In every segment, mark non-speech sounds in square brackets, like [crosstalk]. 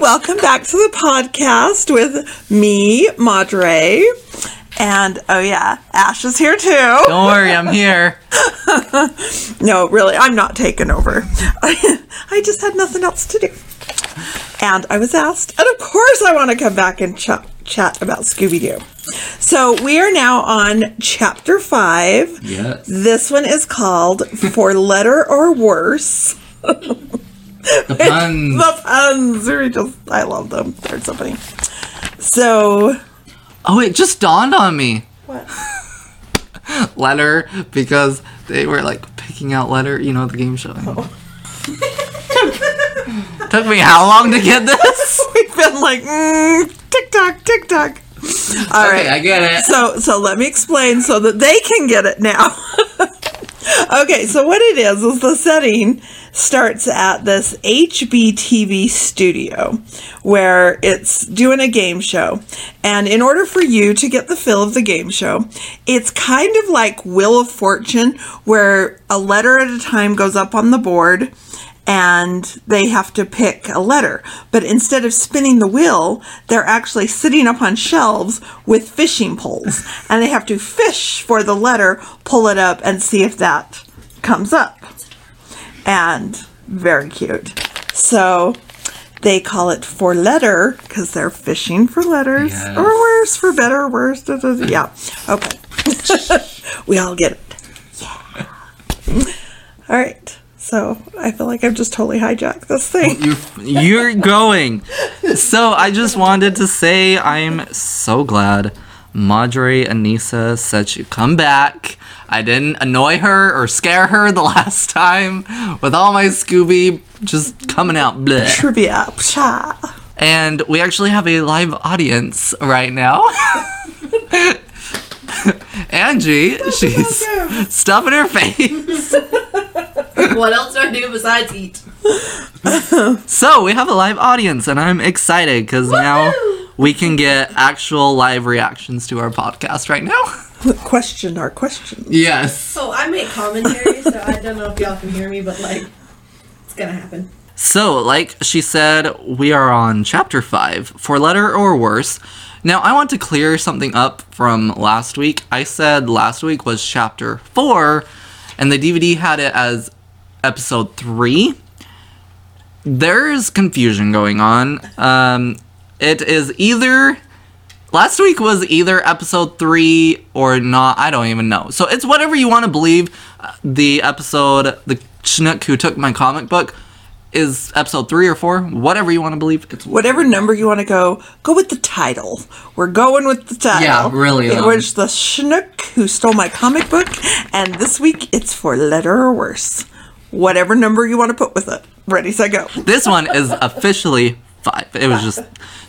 Welcome back to the podcast with me, Madre. And oh, yeah, Ash is here too. Don't worry, I'm here. [laughs] No, really, I'm not taking over. I, [laughs] I just had nothing else to do. And I was asked, and of course, I want to come back and ch- chat about Scooby Doo. So we are now on chapter five. Yes. This one is called For Letter or Worse. [laughs] [laughs] The puns. The puns. They're just, I love them. They're so funny. So, Oh, it just dawned on me. what? [laughs] Letter, because they were like picking out letter, you know, the game show. [laughs] Took me how long to get this? We've been like, mm, tick tock, tick tock. All right. Okay, I get it. So, so let me explain so that they can get it now. okay, so what it is is the setting starts at this HBTV studio where it's doing a game show. And in order for you to get the feel of the game show, it's kind of like Wheel of Fortune where a letter at a time goes up on the board and they have to pick a letter. But instead of spinning the wheel, they're actually sitting up on shelves with fishing poles. And they have to fish for the letter, pull it up, and see if that comes up. And very cute. So they call it for letter because they're fishing for letters Yes. or worse, for better or worse. da, da, da. Yeah. [laughs] Okay. [laughs] we all get it. Yeah. All right. So I feel like I've just totally hijacked this thing. You're, you're going. So I just wanted to say I'm so glad Madre Anissa said she'd come back. I didn't annoy her or scare her the [laughs] last time with all my Scooby just coming out. Bleh. Trivia. Psha. And we actually have a live audience right now. [laughs] Angie, she's stuffing her face. [laughs] what else do I do besides eat? So we have a live audience, and I'm excited because now we can get actual live reactions to our podcast right now. [laughs] Question our question. Yes. So I make commentary, so I don't know if y'all can hear me, but like, it's gonna happen. So, like she said, we are on chapter five for letter or worse. Now, I want to clear something up from last week. I said last week was chapter four, and the DVD had it as episode three. There's confusion going on. Um, it is either last week was either episode three or not. I don't even know. So it's whatever you want to believe. Uh, The episode, the Schnook who took my comic book, is episode three or four. Whatever you want to believe. It's Whatever number you want to go, go with the title. We're going with the title. Yeah, really, It was the Schnook who stole my comic book, and this week it's for letter or worse. Whatever number you want to put with it. Ready, set, go. this one is officially five. It was just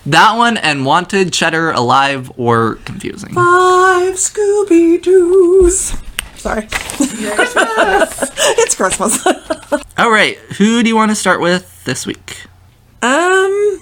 that one and Wanted, Cheddar, Alive, or confusing. Five Scooby Doos. Sorry. Christmas. [laughs] it's Christmas. All right, who do you want to start with this week? um,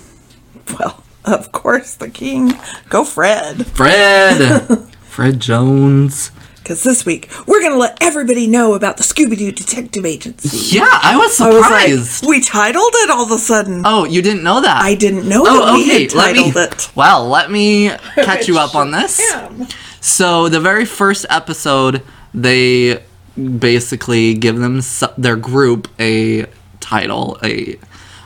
well, of course, the king. Go Fred. Fred. [laughs] Fred Jones. Because this week, we're going to let everybody know about the Scooby Doo Detective Agency. Yeah, I was I was surprised. like, we titled it all of a sudden. oh, you didn't know that? I didn't know that Oh, we okay. had Let me. titled it. Well, let me [laughs] catch you up on this. So the very first episode, they basically give them s- their group a title. A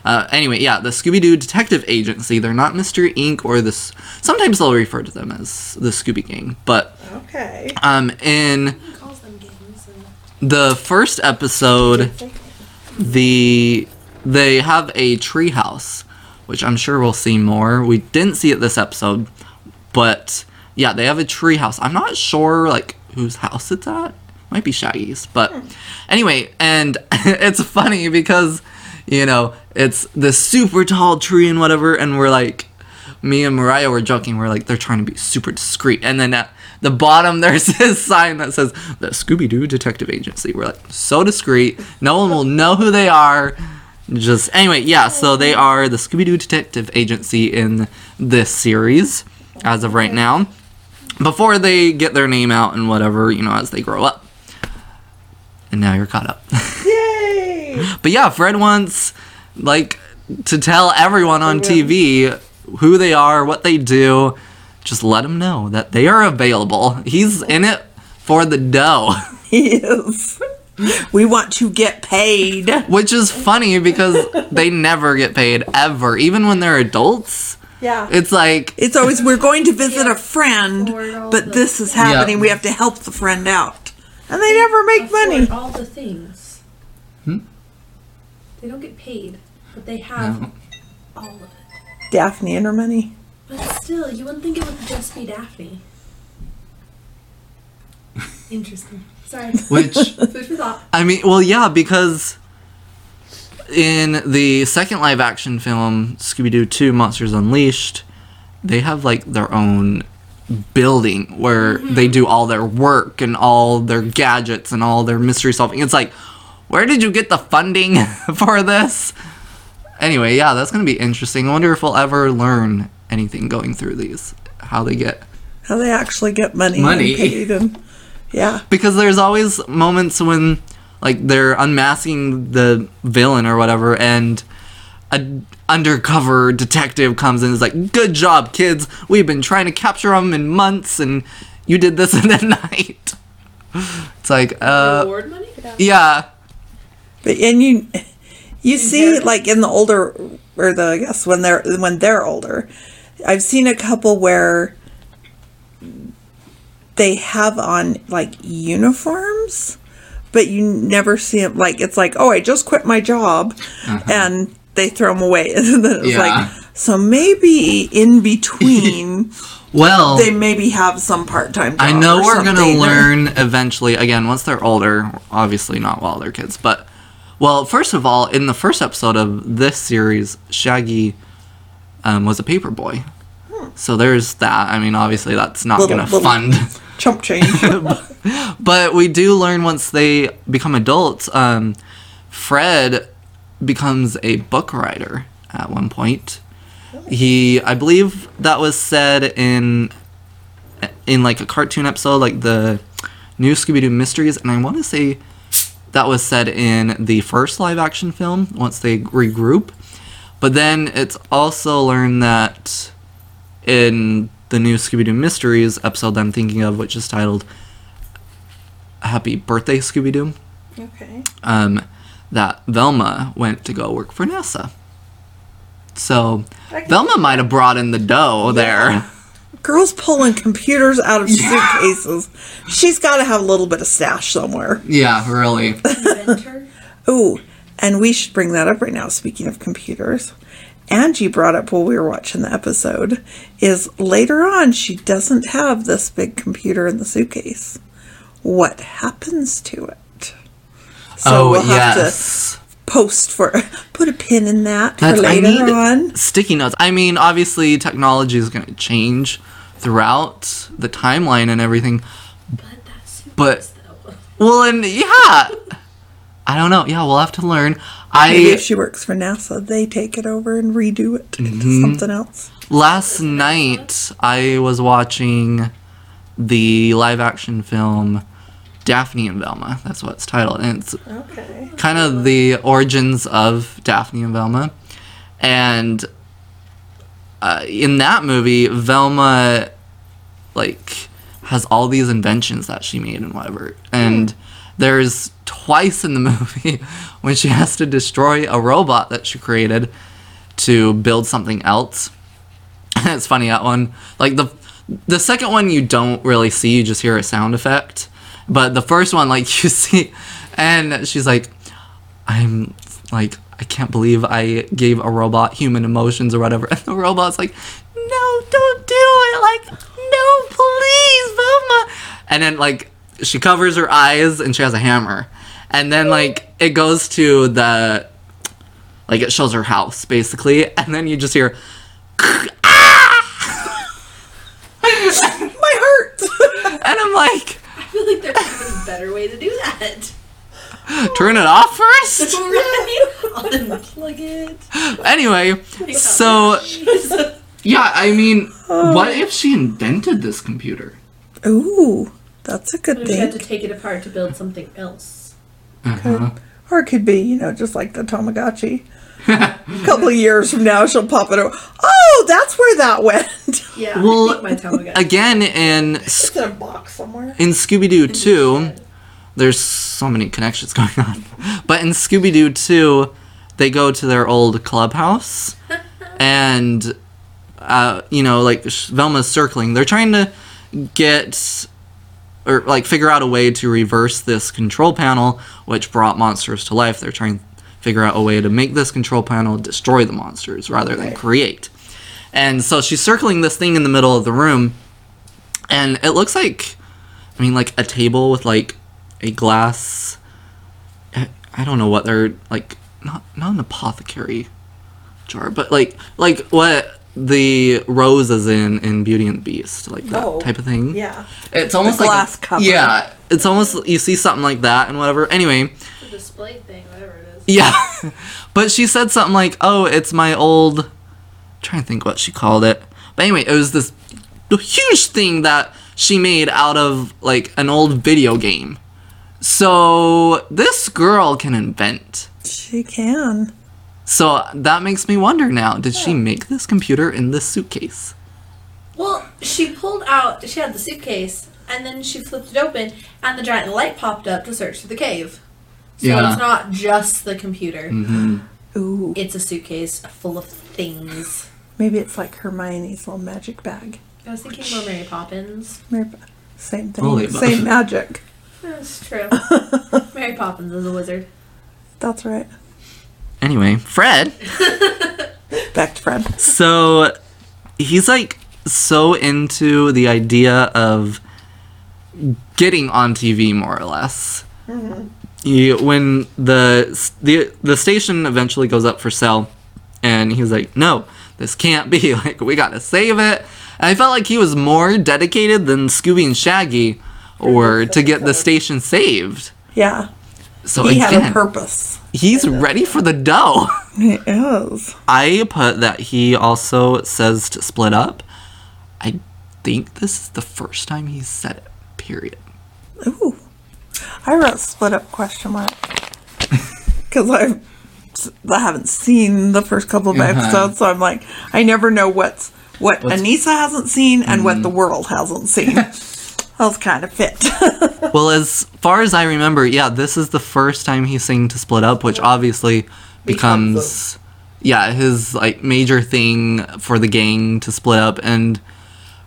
uh, anyway, yeah, the Scooby Doo Detective Agency. They're not Mystery Inc. or this. Sometimes they'll refer to them as the Scooby Gang, but Okay. um, in Calls them games. And... the first episode, the they have a treehouse, which I'm sure we'll see more. We didn't see it this episode, but yeah, they have a treehouse. I'm not sure like whose house it's at. Might be Shaggy's, but anyway, and [laughs] it's funny because you know it's this super tall tree and whatever, and we're like, me and Mariah were joking. We're like, they're trying to be super discreet, and then at the bottom [laughs] there's this sign that says the Scooby Doo Detective Agency. We're like, so discreet, no one will know who they are. Just anyway, yeah. So they are the Scooby Doo Detective Agency in this series as of right now. Before they get their name out and whatever, you know, as they grow up. And now you're caught up. [laughs] Yay! But yeah, Fred wants like to tell everyone on TV who they are, what they do. Just let them know that they are available. He's in it for the dough, [laughs] He is. We want to get paid. which is funny because they never get paid ever, even when they're adults. Yeah. It's like It's always we're going to visit a friend, but the- this is happening. Yeah. We have to help the friend out, and they never make money. All the things. Hmm? They don't get paid, but they have No. all of it. Daphne and her money. But still, you wouldn't think it would just be Daphne. Interesting. Sorry. which [laughs] Food for thought. I mean, well, yeah, because in the second live action film, Scooby Doo 2 Monsters Unleashed, they have like their own building where mm-hmm. they do all their work and all their gadgets and all their mystery solving. It's like, where did you get the funding [laughs] for this? Anyway, yeah, that's going to be interesting. I wonder if we'll ever learn anything going through these, how they get How they actually get money, and paid, and yeah, because there's always moments when like they're unmasking the villain or whatever and a undercover detective comes in and is like good job kids. We've been trying to capture them in months and you did this [laughs] in a night. It's like uh Reward money? yeah. But and you you see like in the older or the I guess when they're when they're older, I've seen a couple where they have on like uniforms, but you never see them like it's like oh I just quit my job, uh-huh. and they throw them away [laughs] and then it's Yeah. like so maybe in between [laughs] well they maybe have some part time. I know we're gonna [laughs] learn eventually. Again, once they're older, obviously not while they're kids, but well, first of all, in the first episode of this series, Shaggy um, was a paper boy. So there's that. I mean, obviously that's not gonna fund. [laughs] chump change. [laughs] but we do learn once they become adults. Um, Fred becomes a book writer at one point. He, I believe, that was said in in like a cartoon episode, like the new Scooby Doo Mysteries, and I want to say that was said in the first live action film once they regroup. But then it's also learned that in the new Scooby Doo Mysteries episode that I'm thinking of, which is titled Happy Birthday Scooby Doo, okay. um, that Velma went to go work for NASA. So Velma might have brought in the dough there. Girls pulling computers out of [laughs] suitcases. She's got to have a little bit of stash somewhere. Yeah, really. Inventor? Ooh, and we should bring that up right now. Speaking of computers, Angie brought up while we were watching the episode is later on she doesn't have this big computer in the suitcase. What happens to it? So oh we'll have yes. to post for [laughs] put a pin in that That's for I later need on. sticky notes. I mean, obviously technology is going to change throughout the timeline and everything. But that's But- though. Well, and yeah, [laughs] I don't know. Yeah, we'll have to learn. Maybe I if she works for NASA, they take it over and redo it into Mm-hmm. something else. last night I was watching the live action film Daphne and Velma. That's what it's titled, and it's Okay. kind of the origins of Daphne and Velma. And uh, in that movie, Velma like has all these inventions that she made and whatever. And there's twice in the [laughs] movie when she has to destroy a robot that she created to build something else. [laughs] it's funny that one. Like the the second one you don't really see, you just hear a sound effect. But the first one, like [laughs] you see, and she's like, I'm like, I can't believe I gave a robot human emotions or whatever. And the robot's like, No, don't do it. Like, no, please, Velma. And then like she covers her eyes and she has a hammer. And then like it goes to the like it shows her house basically, and then you just hear [laughs] My heart. [laughs] and I'm like, I feel like there could have been a better way to do that. turn it off first. Right? [laughs] Unplug it. anyway, so yeah, I mean, what if she invented this computer? Ooh, that's a good What if you had to take it apart to build something else? Uh-huh. Or it could be, you know, just like the Tamagotchi. A couple of years from now, she'll pop it over. Oh, that's where that went. [laughs] Yeah. Well, I my Again, in it's in a box somewhere. in Scooby Doo 2, there's so many connections [laughs] going on. But in Scooby Doo 2, they go to their old clubhouse [laughs] and uh, you know, like Velma's circling. They're trying to get or like figure out a way to reverse this control panel which brought monsters to life. They're trying to figure out a way to make this control panel destroy the monsters rather than create. And so she's circling this thing in the middle of the room and it looks like I mean like a table with like a glass I I don't know what they're like not not an apothecary jar, but like like what the roses in in Beauty and the Beast, like that Oh, type of thing. Yeah. It's almost The like glass a- cover. Yeah, it's almost you see something like that and whatever. Anyway, The display thing, whatever it is. yeah, [laughs] but she said something like, "Oh, it's my old." I'm trying to think what she called it, but anyway, it was this huge thing that she made out of like an old video game. So this girl can invent. She can. So that makes me wonder now, did she make this computer in this suitcase? Well, she pulled out. She had the suitcase, and then she flipped it open, and the giant light popped up to search through the cave. So Yeah. it's not just the computer. Mm-hmm. Ooh. It's a suitcase full of things. Maybe it's like Hermione's little magic bag. I was thinking more Mary Poppins. Mary, same thing. Holy Same magic. That's true. [laughs] Mary Poppins is a wizard. That's right. Anyway, Fred. [laughs] Back to Fred. So he's like so into the idea of getting on TV more or less. Mm-hmm. He, when the the the station eventually goes up for sale, and he's like, "No, this can't be. [laughs] Like, we gotta save it." And I felt like he was more dedicated than Scooby and Shaggy, or to get the station saved. Yeah. So he had a purpose. He's ready for the dough. [laughs] He is. I put that he also says to split up. I think this is the first time he's said it. Period. Ooh. I wrote split up question mark. [laughs] Because I I haven't seen the first couple of Uh-huh. episodes, so I'm like, I never know what's what What's- Anissa hasn't seen and what the Mm-hmm. world hasn't seen. [laughs] Those kind of fit. [laughs] Well, as far as I remember, yeah, this is the first time he's saying to split up, which obviously Becomes becomes, yeah, his like major thing for the gang to split up. And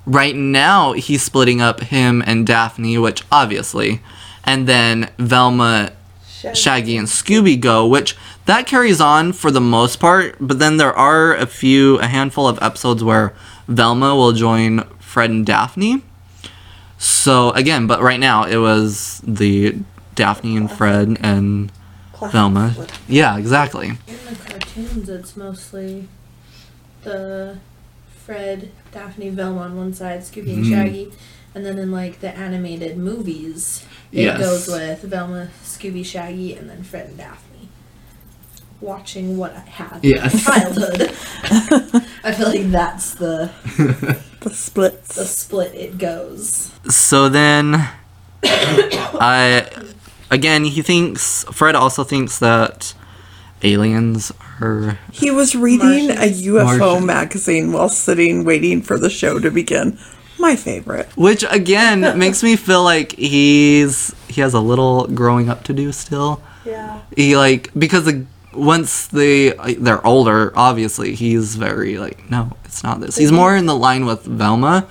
right now, he's splitting up him and Daphne, which obviously, and then Velma Shaggy and Scooby go, which that carries on for the most part, but then there are a few, a handful of episodes where Velma will join Fred and Daphne. So again, but right now it was the Daphne and Fred and Velma. Yeah, exactly. In the cartoons, it's mostly the Fred, Daphne, Velma on one side, Scooby and Mhm. Shaggy, and then in like the animated movies, it Yes. goes with Velma, Scooby, Shaggy, and then Fred and Daphne. Watching what I had in Yes. my childhood, [laughs] I feel like that's the [laughs] the splits. the split it goes. So then, [coughs] I again he thinks Fred also thinks that aliens are He was reading Martians. a UFO Martians. magazine while sitting waiting for the show to begin. My favorite. Which again [laughs] makes me feel like he's he has a little growing up to do still. Yeah. He like because the once they they're older, obviously he's very like no, it's not this. He's more in the line with Velma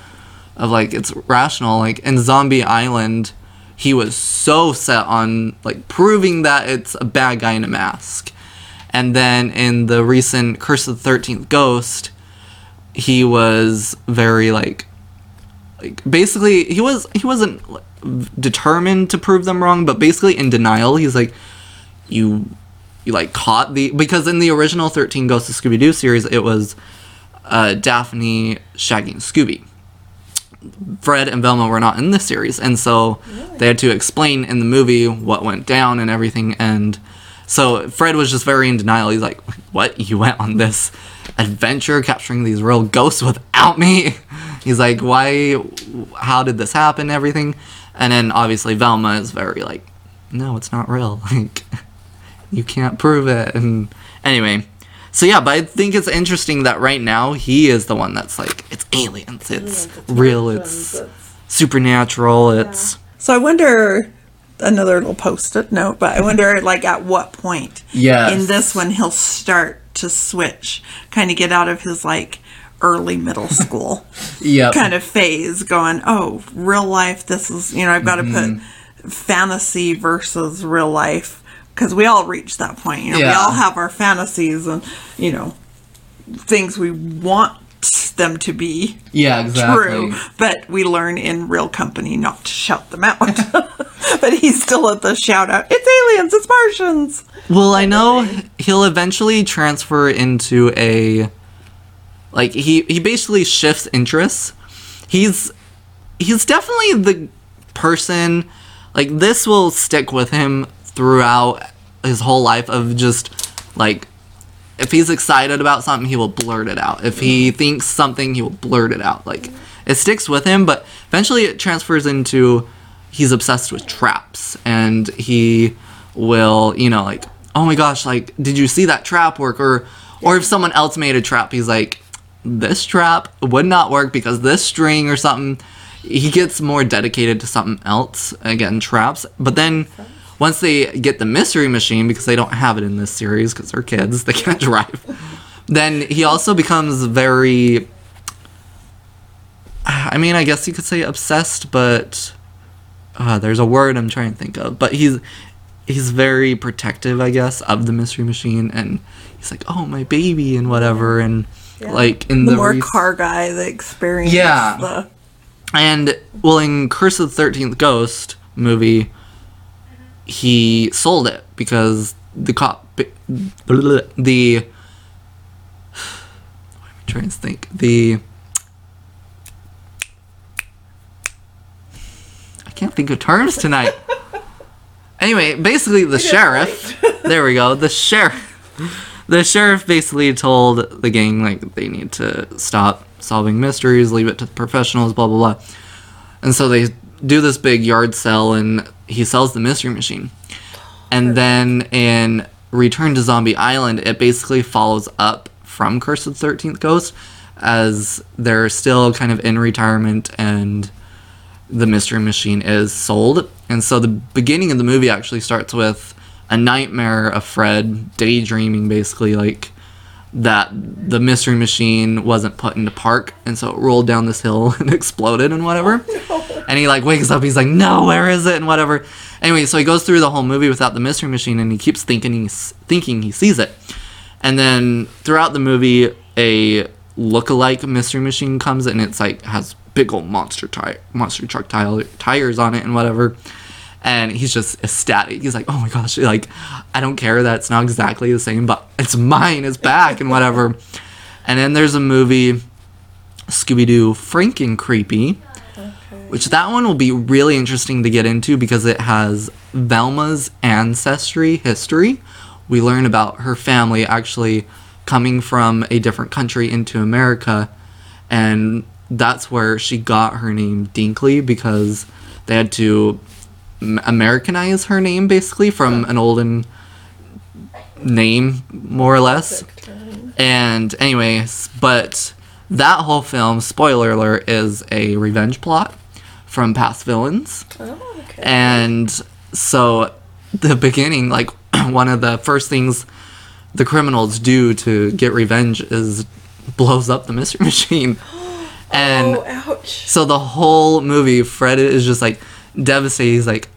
of like it's rational. Like in Zombie Island, he was so set on like proving that it's a bad guy in a mask. And then in the recent Curse of the Thirteenth Ghost, he was very like like basically he was he wasn't determined to prove them wrong but basically in denial he's like you you like caught the because in the original 13 ghosts of scooby-doo series it was uh, daphne Shaggy and scooby. Fred and velma were not in this series and so they had to explain in the movie what went down and everything and so fred was just very in denial. He's like what? You went on this adventure capturing these real ghosts without me? [laughs] He's like why how did this happen everything? And then obviously velma is very like no it's not real. [laughs] Like you can't prove it. And anyway, so yeah, but I think it's interesting that right now he is the one that's like, it's aliens, it's real, it's supernatural, it's. So I wonder another little post-it note, but I wonder like at what point Yes. in this one he'll start to switch, kind of get out of his like early middle [laughs] school Yeah. kind of phase, going, oh, real life. This is you know I've got to Mm-hmm. put fantasy versus real life because we all reach that point. You know, we all have our fantasies and you know things we want them to be Yeah, exactly. true, but we learn in real company not to shout them out. [laughs] but he's still at the shout out. It's aliens. It's Martians. Well, I know he'll eventually transfer into a like he he basically shifts interests. He's he's definitely the person like this will stick with him throughout his whole life of just like if he's excited about something he will blurt it out. If he thinks something he will blurt it out. Like it sticks with him, but eventually it transfers into he's obsessed with traps. And he will, you know, like, oh my gosh, like did you see that trap work? Or or if someone else made a trap, he's like this trap would not work because this string or something. He gets more dedicated to something else. Again traps. But then once they get the mystery machine because they don't have it in this series because they're kids they can't [laughs] drive then he also becomes very i mean i guess you could say obsessed but uh, there's a word i'm trying to think of but he's he's very protective i guess of the mystery machine and he's like oh my baby and whatever and like in The, the, more rec- car guy, the experience. Yeah. The, and well, in Curse of the Thirteenth Ghost movie, he sold it because the cop, the I'm trying to think the. I can't think of terms tonight. [laughs] anyway, basically the sheriff. [laughs] there we go. The sheriff. The sheriff basically told the gang like they need to stop solving mysteries, leave it to the professionals, blah blah blah. And so they do this big yard sale, and he sells the mystery machine. And then in Return to Zombie Island, it basically follows up from Curse of the Thirteenth Ghost, as they're still kind of in retirement and the mystery machine is sold. And so the beginning of the movie actually starts with a nightmare of Fred daydreaming basically like that the mystery machine wasn't put into park and so it rolled down this hill [laughs] and exploded and whatever. Oh, and he like wakes up, he's like, No, where is it? and whatever. Anyway, so he goes through the whole movie without the mystery machine and he keeps thinking he's thinking he sees it. And then throughout the movie, a look-alike mystery machine comes and it's like has big old monster tire, monster truck tire, tires on it and whatever. And he's just ecstatic. He's like, "Oh my gosh! Like, I don't care that it's not exactly the same, but it's mine. It's back and whatever." [laughs] And then there's a movie, Scooby Doo Frankencreepy, which that one will be really interesting to get into because it has Velma's ancestry history. We learn about her family actually coming from a different country into America, and that's where she got her name Dinkley because they had to Americanize her name basically from an olden name, more or less. And anyways, but that whole film, spoiler alert, is a revenge plot from past villains. oh, okay. And so the beginning, like [clears throat] one of the first things the criminals do to get revenge is blows up the mystery [laughs] machine. [gasps] And oh, ouch. so the whole movie, Fred is just like devastated. He's like, "How-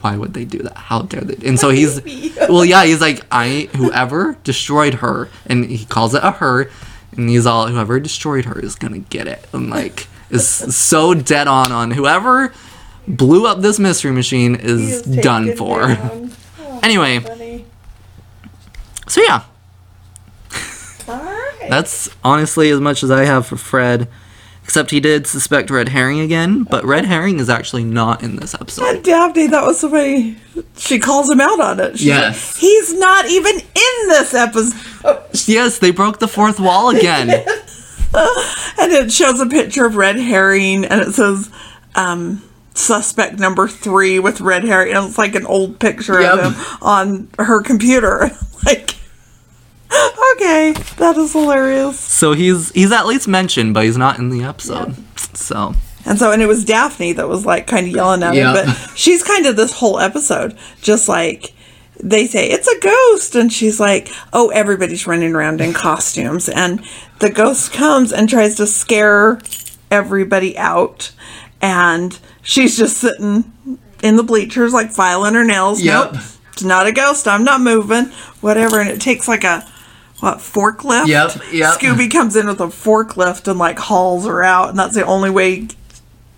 why would they do that? How dare they? And so [laughs] he's, well, yeah, he's like, I, whoever destroyed her, and he calls it a her, and he's all, whoever destroyed her is gonna get it. And like, is so dead on on whoever blew up this mystery machine is done for. [laughs] Anyway, Funny. so yeah, right. That's honestly as much as I have for Fred. Except he did suspect Red Herring again, but Red Herring is actually not in this episode. Daphne, that was the way she calls him out on it. She's Yes. like, He's not even in this episode. [laughs] Yes, they broke the fourth wall again. [laughs] And it shows a picture of Red Herring and it says, um, suspect number three with red hair, and it's like an old picture Yep. of him on her computer. [laughs] like, okay, that is hilarious. So he's he's at least mentioned, but he's not in the episode. So And so, and it was Daphne that was like kind of yelling at Yeah. him, but [laughs] she's kind of this whole episode, just like they say, it's a ghost. And she's like, oh, everybody's running around in costumes. And the ghost comes and tries to scare everybody out. And she's just sitting in the bleachers, like filing her nails. Yep. Nope, it's not a ghost. I'm not moving. Whatever. And it takes like a, what, forklift? Yep, yep. Scooby comes in with a forklift and like hauls her out. And that's the only way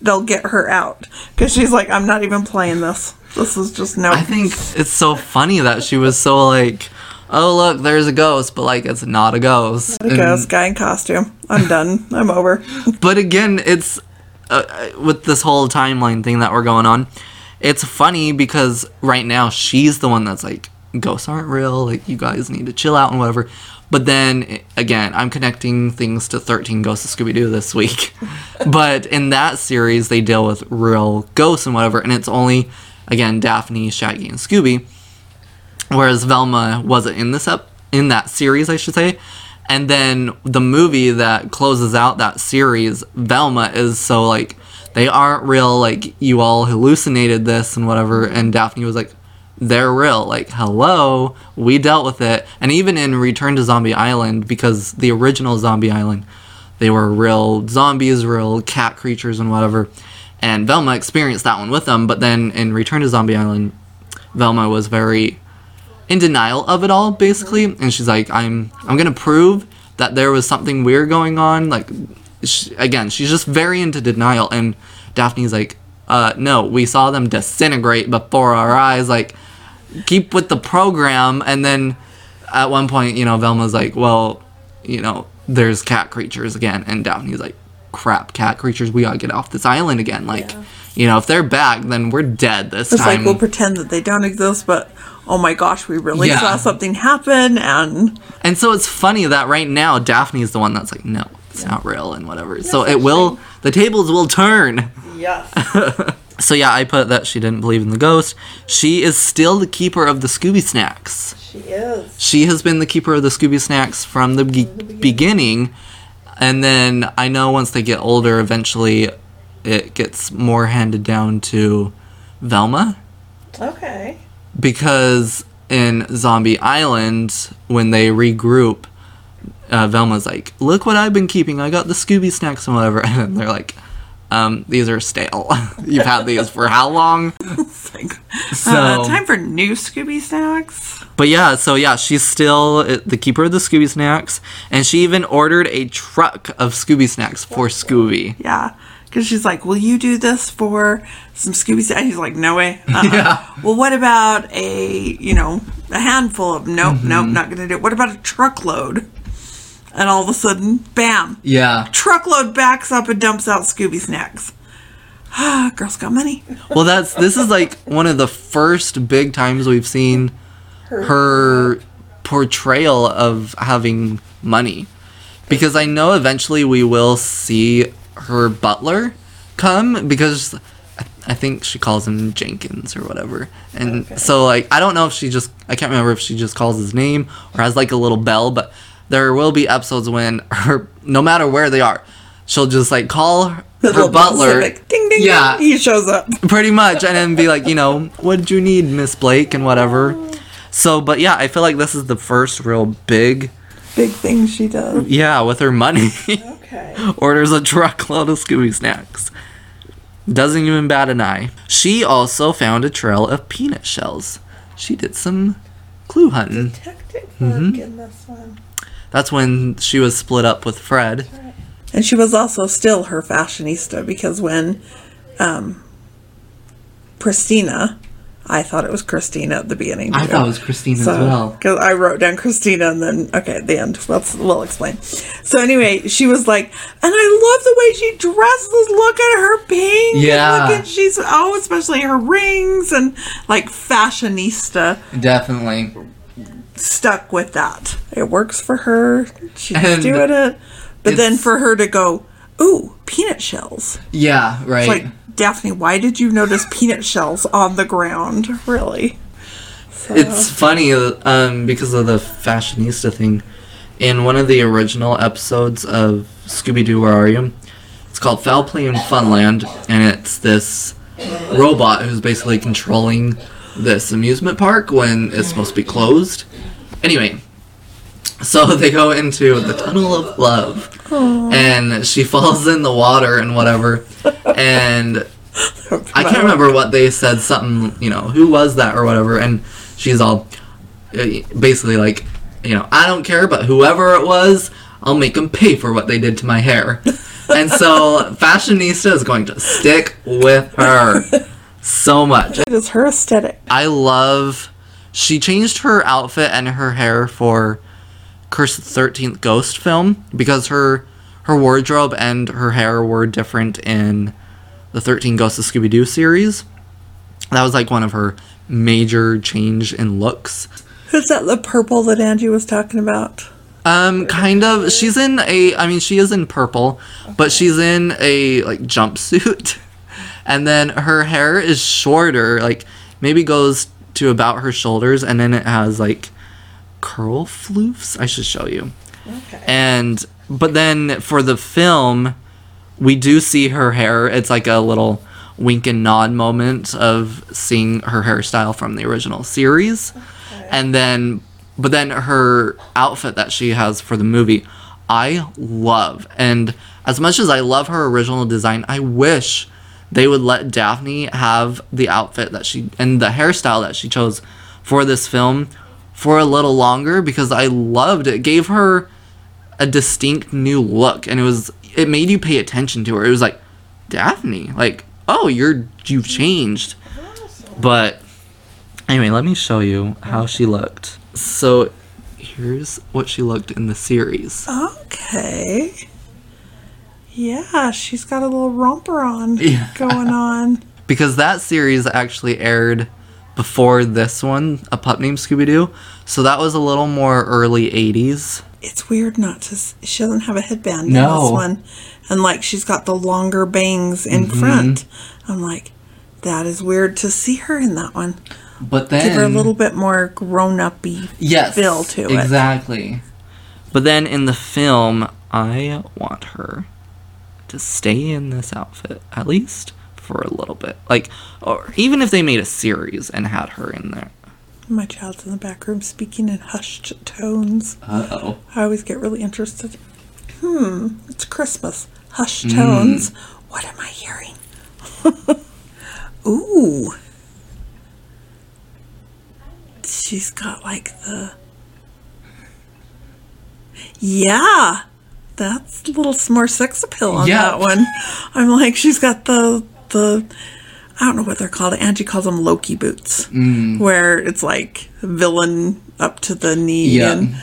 they'll get her out. Because she's like, I'm not even playing this. This is just no. I think it's so funny that she was so like, oh look, there's a ghost, but like it's not a ghost. a And- ghost guy in costume. I'm done. I'm over. [laughs] but again, it's uh, uh, with this whole timeline thing that we're going on. It's funny because right now she's the one that's like, ghosts aren't real. Like you guys need to chill out and whatever. But then again, I'm connecting things to 13 Ghosts of Scooby Doo this week. [laughs] but in that series, they deal with real ghosts and whatever, and it's only again Daphne, Shaggy, and Scooby whereas Velma wasn't in this up in that series, I should say. And then the movie that closes out that series, Velma is so like they aren't real, like you all hallucinated this and whatever. And Daphne was like, they're real. Like, hello, we dealt with it. And even in Return to Zombie Island, because the original Zombie Island, they were real zombies, real cat creatures, and whatever. And Velma experienced that one with them. But then in Return to Zombie Island, Velma was very in denial of it all basically and she's like i'm i'm gonna prove that there was something weird going on like sh again she's just very into denial and daphne's like uh no we saw them disintegrate before our eyes like keep with the program and then at one point you know velma's like well you know there's cat creatures again and daphne's like crap cat creatures we gotta get off this island again. Like you know if they're back then we're dead this It's time. It's like we'll pretend that they don't exist, but oh my gosh, we really Yeah. saw something happen, and And so it's funny that right now Daphne is the one that's like, no, it's not real and whatever. so it will, the tables will turn. yes, [laughs] So yeah, I put that she didn't believe in the ghost. She is still the keeper of the Scooby Snacks. she is. She has been the keeper of the Scooby Snacks from the be- beginning. And then I know once they get older, eventually it gets more handed down to Velma. Okay. because in Zombie Island, when they regroup, uh, Velma's like, "Look what I've been keeping! I got the Scooby snacks and whatever." [laughs] And they're like, um, "These are stale. [laughs] You've had these for how long?" [laughs] Like, So- uh, time for new Scooby snacks. But yeah, so yeah, she's still uh, the keeper of the Scooby snacks, and she even ordered a truck of Scooby snacks for Scooby. Yeah. Because she's like, will you do this for some Scooby snacks? He's like, no way. Uh-uh. [laughs] Yeah. Well, what about a, you know, a handful of, nope, Mm-hmm. nope, not going to do it. What about a truckload? And all of a sudden, bam, Yeah. truckload backs up and dumps out Scooby snacks. [sighs] Ah, girls got money. Well, that's this is like one of the first big times we've seen her portrayal of having money. Because I know eventually we will see her butler come because I- I think she calls him Jenkins or whatever. And so like I don't know if she just I can't remember if she just calls his name or has like a little bell, but there will be episodes when [laughs] her no matter where they are, she'll just like call [laughs] her, her butler. Ding, ding, Yeah. ding. He shows up. [laughs] pretty much and then be like you know what did you need miss blake and whatever so but yeah i feel like this is the first real big Big thing she does. yeah with her money Okay. orders a truckload of scooby snacks doesn't even bat an eye she also found a trail of peanut shells she did some clue hunting Detective Mm-hmm. in this one. That's when she was split up with fred And she was also still her fashionista because when um, Christina, I thought it was Christina at the beginning. i thought it was christine as well Because I wrote down Christina and then, okay, at the end, let's, we'll explain. So, anyway, she was like, and I love the way she dresses. Look at her pink. Yeah. Look at, she's, oh, especially her rings and like fashionista definitely stuck with that. It works for her. She's And doing it. But then for her to go, ooh, peanut shells. yeah right It's like, Daphne, why did you notice peanut shells on the ground? Really? So, It's funny um, because of the fashionista thing. In one of the original episodes of Scooby Doo, Where Are You? It's called Foul Play in Funland, and it's this robot who's basically controlling this amusement park when it's supposed to be closed. Anyway, so [laughs] they go into the Tunnel of Love, and she falls in the water and whatever, and I can't remember what they said. Something, you know, who was that or whatever. And she's all uh, basically like, you know, I don't care, but whoever it was, I'll make them pay for what they did to my hair. and so [laughs] Fashionista is going to stick with her so much. it is her aesthetic. I love. She changed her outfit and her hair for Curse the Thirteenth Ghost film because her her wardrobe and her hair were different in the Thirteen Ghosts of Scooby Doo series. That was like one of her major change in looks. Who's that? The purple that Angie was talking about? Um, kind of. She's in a. I mean, she is in purple, but she's in a like jumpsuit, [laughs] and then her hair is shorter. Like maybe goes to about her shoulders, and then it has like curl floofs. I should show you. Okay. And but then for the film, we do see her hair. It's like a little wink and nod moment of seeing her hairstyle from the original series. Okay. And then but then her outfit that she has for the movie, I love. And as much as I love her original design, I wish they would let Daphne have the outfit that she and the hairstyle that she chose for this film for a little longer because I loved it. It gave her a distinct new look and it was it made you pay attention to her. It was like Daphne, like, oh, you're you've changed. But anyway, let me show you how she looked. So here's what she looked in the series. Okay. Yeah, she's got a little romper on Yeah. going on. [laughs] Because that series actually aired before this one, A Pup Named Scooby Doo. So that was a little more early 80s. It's weird not to. She doesn't have a headband in this one, and like she's got the longer bangs in Mm-hmm. front. I'm like, that is weird to see her in that one. But then Give her a little bit more grown uppy yes, feel to it. Exactly. But then in the film, I want her to stay in this outfit at least for a little bit. Like, or even if they made a series and had her in there. My child's in the back room speaking in hushed tones. Uh oh. I always get really interested. Hmm, it's Christmas. Hushed Mm. tones. What am I hearing? [laughs] Ooh. She's got like the. Yeah. That's a little more sex appeal on Yeah. that one. I'm like, she's got the the I don't know what they're called. Angie calls them Loki boots, Mm. where it's like villain up to the knee, Yeah. and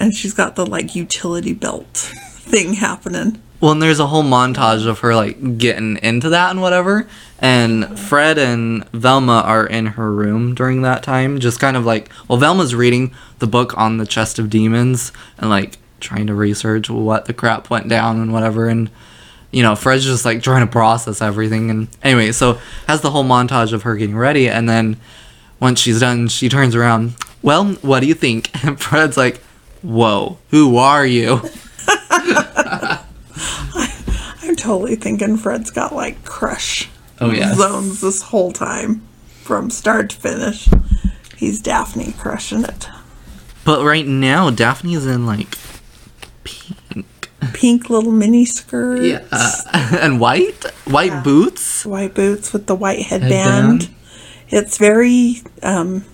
and she's got the like utility belt thing happening. Well, and there's a whole montage of her like getting into that and whatever. And Fred and Velma are in her room during that time, just kind of like, well, Velma's reading the book on the chest of demons and like trying to research what the crap went down and whatever. And you know, Fred's just like trying to process everything. And anyway, so has the whole montage of her getting ready, and then once she's done, she turns around. Well, what do you think? [laughs] And Fred's like, "Whoa, who are you?" [laughs] [laughs] I'm totally thinking Fred's got like crush Oh yes. zones this whole time, from start to finish. He's Daphne crushing it. But right now, Daphne is in like pink. Little mini skirts, Yeah. [laughs] and white? White boots? white boots with the white headband. Headband. It's very um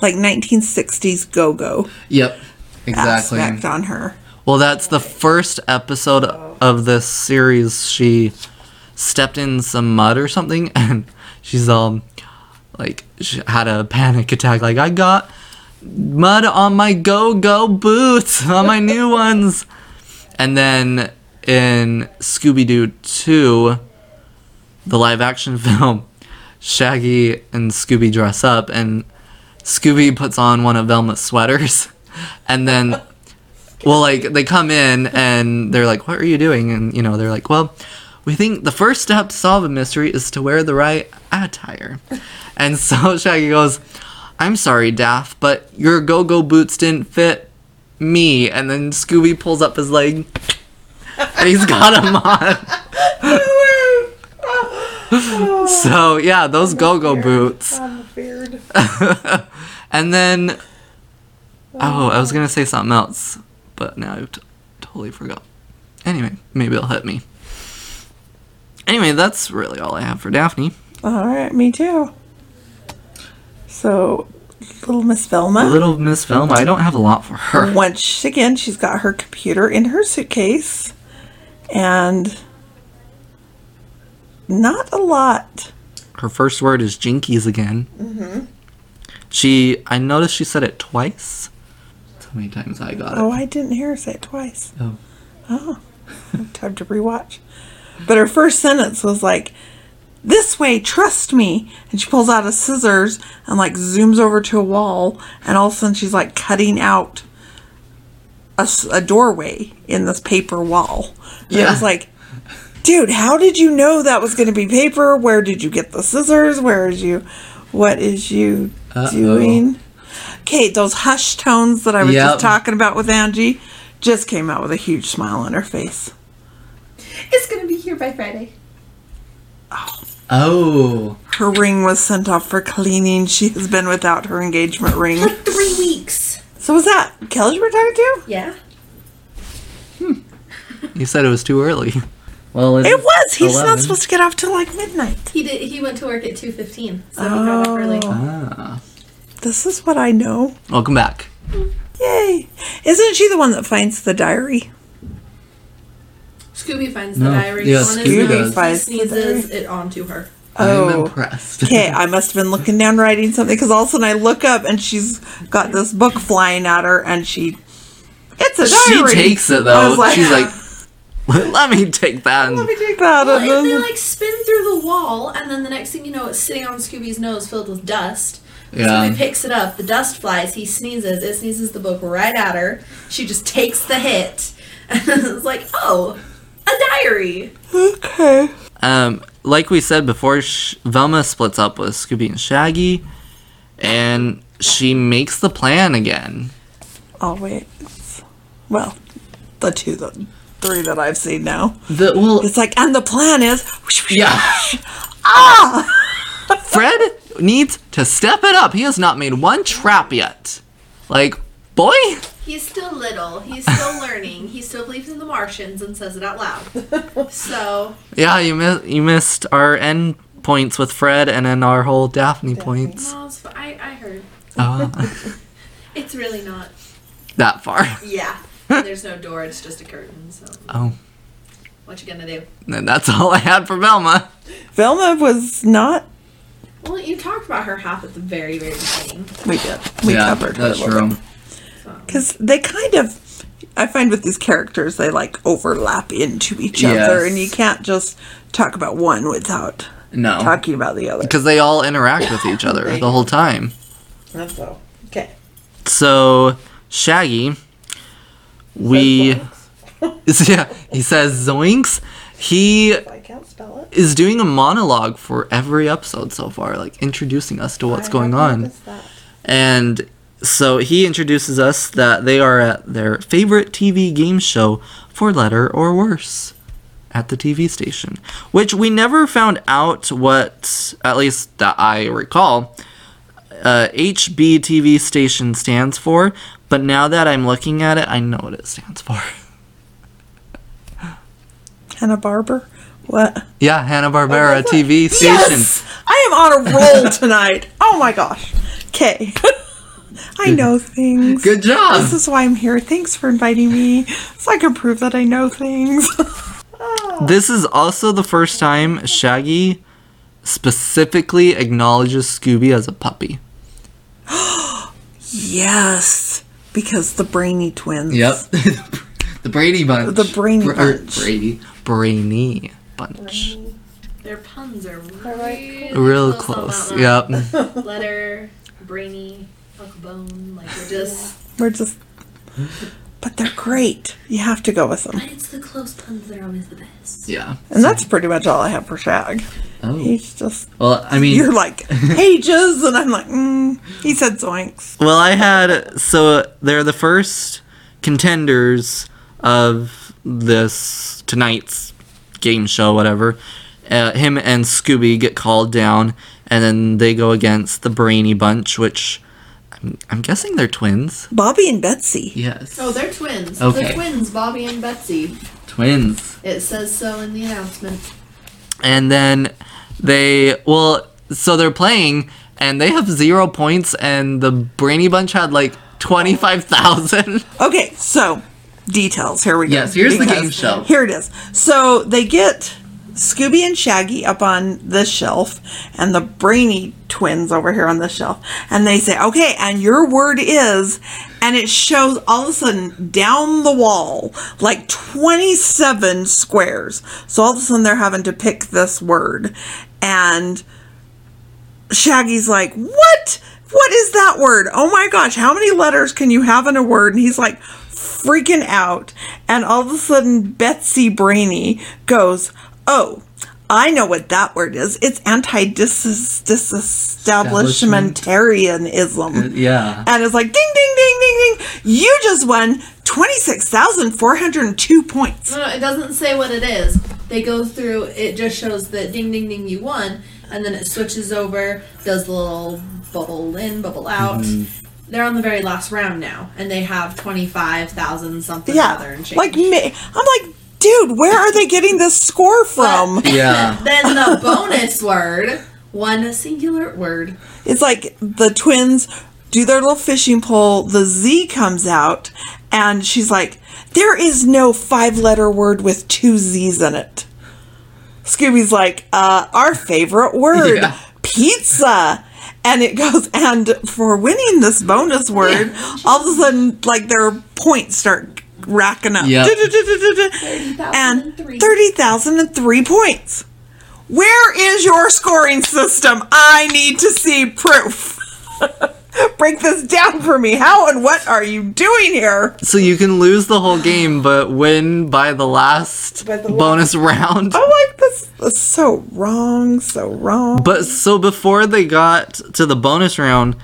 like 1960s go-go Yep. Exactly. aspect on her. Well, that's the first episode of this series. She stepped in some mud or something, [laughs] and she's um like she had a panic attack. Like I got mud on my go-go boots, [laughs] on my new ones. And then in Scooby Doo Two, the live-action [laughs] film, Shaggy and Scooby dress up, and Scooby puts on one of Velma's sweaters, [laughs] and then well, like they come in and they're like, "What are you doing?" And you know, they're like, "Well, we think the first step to solve a mystery is to wear the right attire. And so Shaggy goes, I'm sorry, Daff, but your go go boots didn't fit me. And then Scooby pulls up his leg and he's got them on. [laughs] So, yeah, those go go boots. On the beard. [laughs] and then, oh, I was gonna say something else, but now I t- totally forgot. Anyway, maybe it'll hit me. Anyway, that's really all I have for Daphne. All right, me too. So, little Miss Velma. Little Miss Velma, I don't have a lot for her. [laughs] Once again, she's got her computer in her suitcase, and not a lot. Her first word is jinkies again. Mm-hmm. She, I noticed she said it twice. That's how many times I got Oh, it. Oh, I didn't hear her say it twice. Oh. Oh. [laughs] Time to rewatch. But her first sentence was like, "This way, trust me." And she pulls out a scissors and like zooms over to a wall, and all of a sudden she's like cutting out a doorway in this paper wall. And It Yeah. was like, dude, how did you know that was going to be paper? Where did you get the scissors? Where is you? What is you Uh-oh. doing? Okay, those hush tones that I was Yep. just talking about with Angie just came out with a huge smile on her face. It's gonna be here by Friday. Oh. Her ring was sent off for cleaning. [laughs] She has been without her engagement ring. For Three weeks. So was that Kelly you were talking to? Yeah. You said it was too early. Well, It was. He's not supposed to get off till like midnight. He did. He went to work at two fifteen, so he got up early. Ah. This is what I know. Welcome back. Yay. Isn't she the one that finds the diary? Scooby finds the No. diary Yeah, on Scooby his does. Finds He sneezes it onto her. I'm Oh. impressed. [laughs] Okay, I must have been looking down writing something because all of a sudden I look up and she's got this book flying at her and she. It's a diary. She takes it though. like, She's like, [laughs] [laughs] let me take that. Let And, me take that. Well, and and they like spin through the wall, and then the next thing you know, it's sitting on Scooby's nose filled with dust. Yeah. Scooby picks it up. The dust flies. He sneezes. It sneezes the book right at her. She just takes the hit. And it's like, oh, a diary. okay. um, like we said before, Sh- Velma splits up with Scooby and Shaggy, and she makes the plan again. Oh, wait. Well, the two, the three that I've seen now. The well, It's like, and the plan is. yeah. [laughs] ah. Fred needs to step it up. He has not made one trap yet. Like, boy, He's still little. He's still [laughs] learning. He still believes in the Martians and says it out loud. [laughs] So yeah, you missed you missed our end points with Fred, and then our whole Daphne points. no, I, I heard. Uh, [laughs] It's really not. that far. Yeah. There's no door. It's just a curtain. So Oh, what you gonna do? and that's all I had for Velma. Velma was not. Well, you talked about her half at the very, very beginning. We did. We covered her. that's true. So. Because they kind of. I find with these characters, they like overlap into each other, and you can't just talk about one without No, talking about the other. because they all interact with each other the whole time. That's so. Okay. So Shaggy, we [laughs] yeah, he says zoinks. He I can't spell it. is doing a monologue for every episode so far, like introducing us to what's going on. And so he introduces us that they are at their favorite TV game show for letter or worse at the TV station, which we never found out what, at least that I recall, uh, HB TV station stands for. But now that I'm looking at it, I know what it stands for. Hannah Barber. What? Yeah, Hanna Barbera Oh, TV station. Yes! I am on a roll tonight. Oh my gosh. Okay. [laughs] I know things. Good job. This is why I'm here. Thanks for inviting me, so I can prove that I know things. [laughs] This is also the first time Shaggy specifically acknowledges Scooby as a puppy. [gasps] yes, because the Brainy twins. Yep. [laughs] the Brady Bunch. The Brainy Br- er, Bunch. Brady. Brainy Bunch. Their puns are really Real close. close. on Yep. [laughs] Letter, brainy, Uncle Bone. Like [laughs] we're just We're just but they're great. You have to go with them. But It's the close puns that are always the best. Yeah. And that's pretty much all I have for Shag. Oh. He's just Well, I mean, you're like [laughs] pages, and I'm like, mm. he said zoinks. Well, I had so they're the first contenders of this tonight's game show, whatever. Uh, him and Scooby get called down, and then they go against the Brainy Bunch, which I'm, I'm guessing they're twins. Bobby and Betsy. Yes. Oh, they're twins. Okay. They're twins, Bobby and Betsy. twins. It says so in the announcement. And then they well, so they're playing, and they have zero points, and the Brainy Bunch had like twenty five thousand. [laughs] Okay, so details. Here we go. Yes, here's the game show. Here it is. So they get Scooby and Shaggy up on this shelf, and the Brainy twins over here on this shelf, and they say, "Okay, and your word is," and it shows all of a sudden down the wall like twenty-seven squares. So all of a sudden they're having to pick this word, and Shaggy's like, "What? What is that word? Oh my gosh, how many letters can you have in a word?" And he's like freaking out. And all of a sudden Betsy Brainy goes, "Oh, I know what that word is. It's anti-disestablishmentarianism." Yeah. And it's like, "Ding ding ding ding ding. You just won 26,402 points." No, no, it doesn't say what it is. They go through. It just shows that ding, ding, ding, you won, and then it switches over, does the little bubble in, bubble out. Mm-hmm. They're on the very last round now, and they have twenty five thousand something other Yeah. and change. Like me, I'm like, "Dude, where are they getting this score from?" [laughs] Yeah. [laughs] then the bonus word, one singular word. It's like the twins do their little fishing pole, the Z comes out, and she's like, There is no five letter word with two Z's in it. Scooby's like, uh, Our favorite word, Yeah. pizza. And it goes, and for winning this bonus word, [laughs] all of a sudden, like their points start racking up. Yep. And 30,003 points. Where is your scoring system? I need to see proof. [laughs] Break this down for me. How and what are you doing here? So you can lose the whole game, but win by the last By the bonus round. I'm like, this is so wrong, so wrong. But so before they got to the bonus round,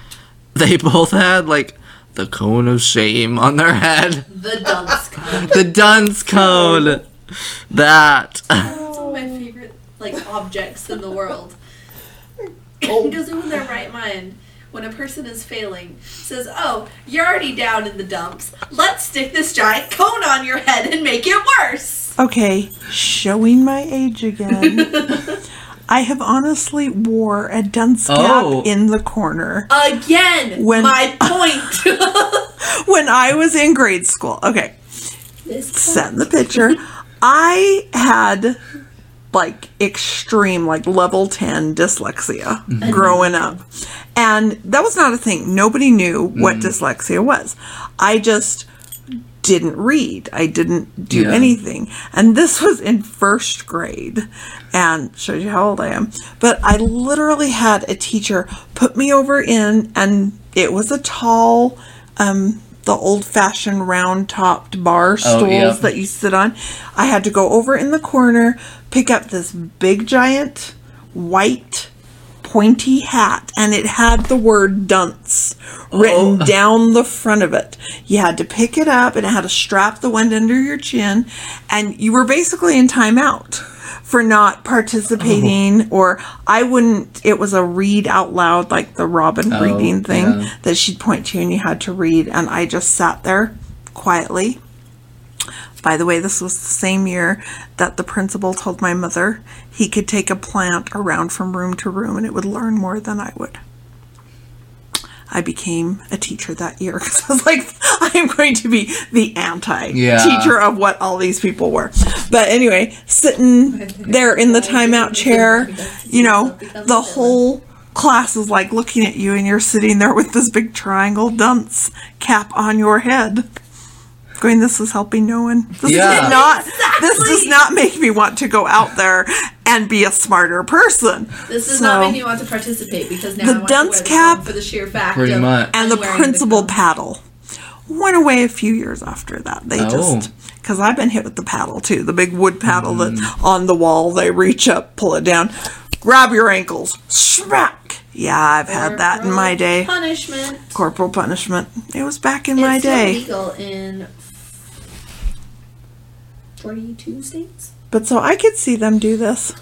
they [laughs] both had like the cone of shame on their head. The dunce code. The dunce cone. That. It's one of my favorite like objects in the world. Because oh. in their right mind, when a person is failing, says, "Oh, you're already down in the dumps. Let's stick this giant cone on your head and make it worse." Okay, showing my age again. [laughs] I have honestly wore a dunce cap Oh. in the corner Again, When- my [laughs] point. [laughs] when I was in grade school. Okay, this set the picture. [laughs] I had like extreme, like level 10 dyslexia mm-hmm. growing up. And that was not a thing. Nobody knew what mm. dyslexia was. I just didn't read. I didn't do Yeah. anything. And this was in first grade. And shows you how old I am. But I literally had a teacher put me over in, and it was a tall, um, the old fashioned round topped bar stools Oh, yeah. that you sit on. I had to go over in the corner, pick up this big giant white pointy hat and it had the word dunce written Oh. [laughs] down the front of it. You had to pick it up and it had a strap that went under your chin and you were basically in timeout for not participating oh. or I wouldn't it was a read out loud like the Robin Oh, reading thing yeah. that she'd point to and you had to read and I just sat there quietly by the way, this was the same year that the principal told my mother he could take a plant around from room to room and it would learn more than I would. I became a teacher that year [laughs] because I was like, [laughs] I'm going to be the anti Yeah. teacher of what all these people were. But anyway, sitting there in the timeout chair, you know, the whole class is like looking at you and you're sitting there with this big triangle dunce cap on your head. Going, this is helping no one. This Yeah. did not. This does not make me want to go out there and be a smarter person. This does So- not make me want to participate because now The I want dunce to wear cap the for the sheer fact Pretty of much. and the principal cone. paddle. went away a few years after that. They Oh. just because I've been hit with the paddle too, the big wood paddle that's mm-hmm. on the wall. They reach up, pull it down, grab your ankles, smack. Yeah, I've had that in my day. Punishment. Corporal punishment. It was back in my it's still day. legal in 42 states. But so I could see them do this.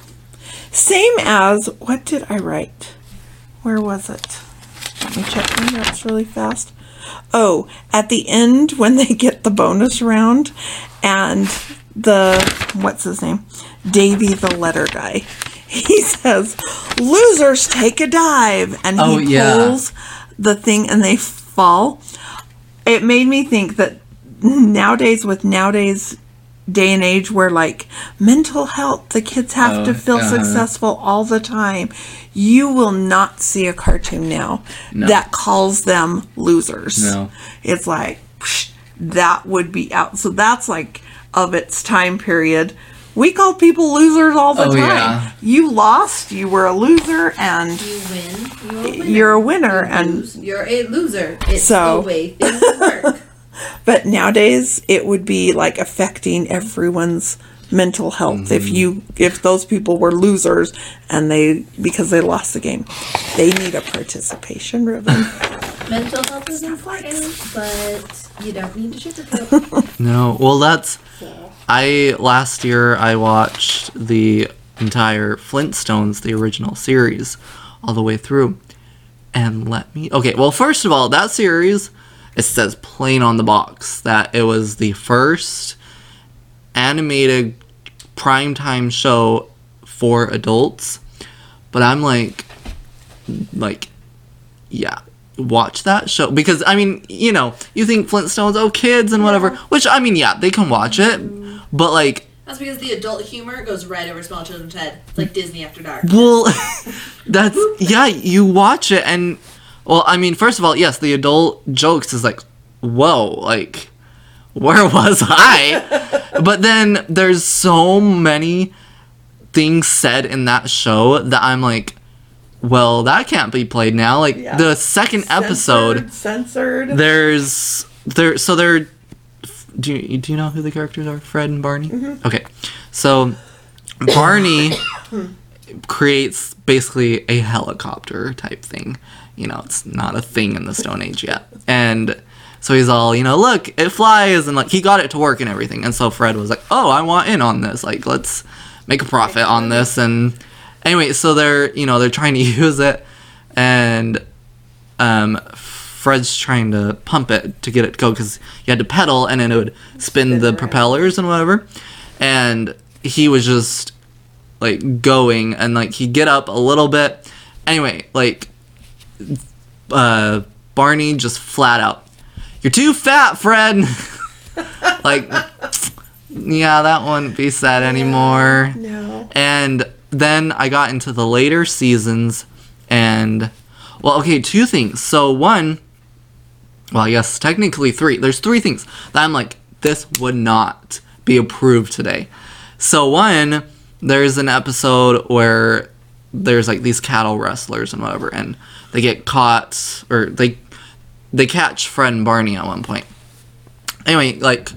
Same as what did I write? Where was it? Let me check my notes really fast. Oh, at the end [laughs] when they get the bonus round and the what's his name? Davy the letter guy. He says, "Losers take a dive," and Oh, he yeah. pulls the thing and they fall. It made me think that nowadays with nowadays day and age where like mental health the kids have Oh, to feel uh-huh. successful all the time you will not see a cartoon now No. that calls them losers No. it's like psh, that would be out so that's like of its time period we call people losers all the Oh, time yeah. you lost you were a loser and You win. You're a winner. you're a winner You and lose, you're a loser. It's So- the way things work. But nowadays, it would be like affecting everyone's mental health if Mm-hmm. you if those people were losers and they because they lost the game, they need a participation ribbon. [laughs] Mental health is important, but you don't need to sugarcoat. [laughs] No, well, that's. I last year I watched the entire Flintstones, the original series, all the way through. And let me. Okay, well, first of all, that series, it says plain on the box that it was the first animated primetime show for adults. But I'm like, like, yeah, watch that show because I mean, you know, you think Flintstones, oh, kids and whatever. Which I mean, yeah, they can watch it, mm-hmm. but like, That's because the adult humor goes right over small children's head. It's like Disney After Dark. well, [laughs] that's yeah, you watch it and well, I mean, first of all, yes, the adult jokes is like, whoa, like, where [laughs] was I? but then there's so many things said in that show that I'm like. Well, that can't be played now. Like Yeah. the second episode, censored. there's there so there do you, do you know who the characters are fred and barney mm-hmm. okay so barney [coughs] creates basically a helicopter type thing you know it's not a thing in the stone age yet. And so he's all you know look it flies and like he got it to work and everything. And so fred was like oh i want in on this. Like let's make a profit on this. And anyway so they're you know they're trying to [laughs] use it. And um, Fred's trying to pump it to get it to go because you had to pedal and then it would spin, the propellers and whatever. And he was just like going and like he'd get up a little bit. Anyway, like uh, Barney just flat out, "You're too fat, Fred." [laughs] like, yeah, that wouldn't be said anymore. no. And then I got into the later seasons and well, okay, two things. So one well, yes, technically three. There's three things that I'm like this would not be approved today. So one, there's an episode where there's like these cattle rustlers and whatever and they get caught or they they catch friend Barney at one point. Anyway, like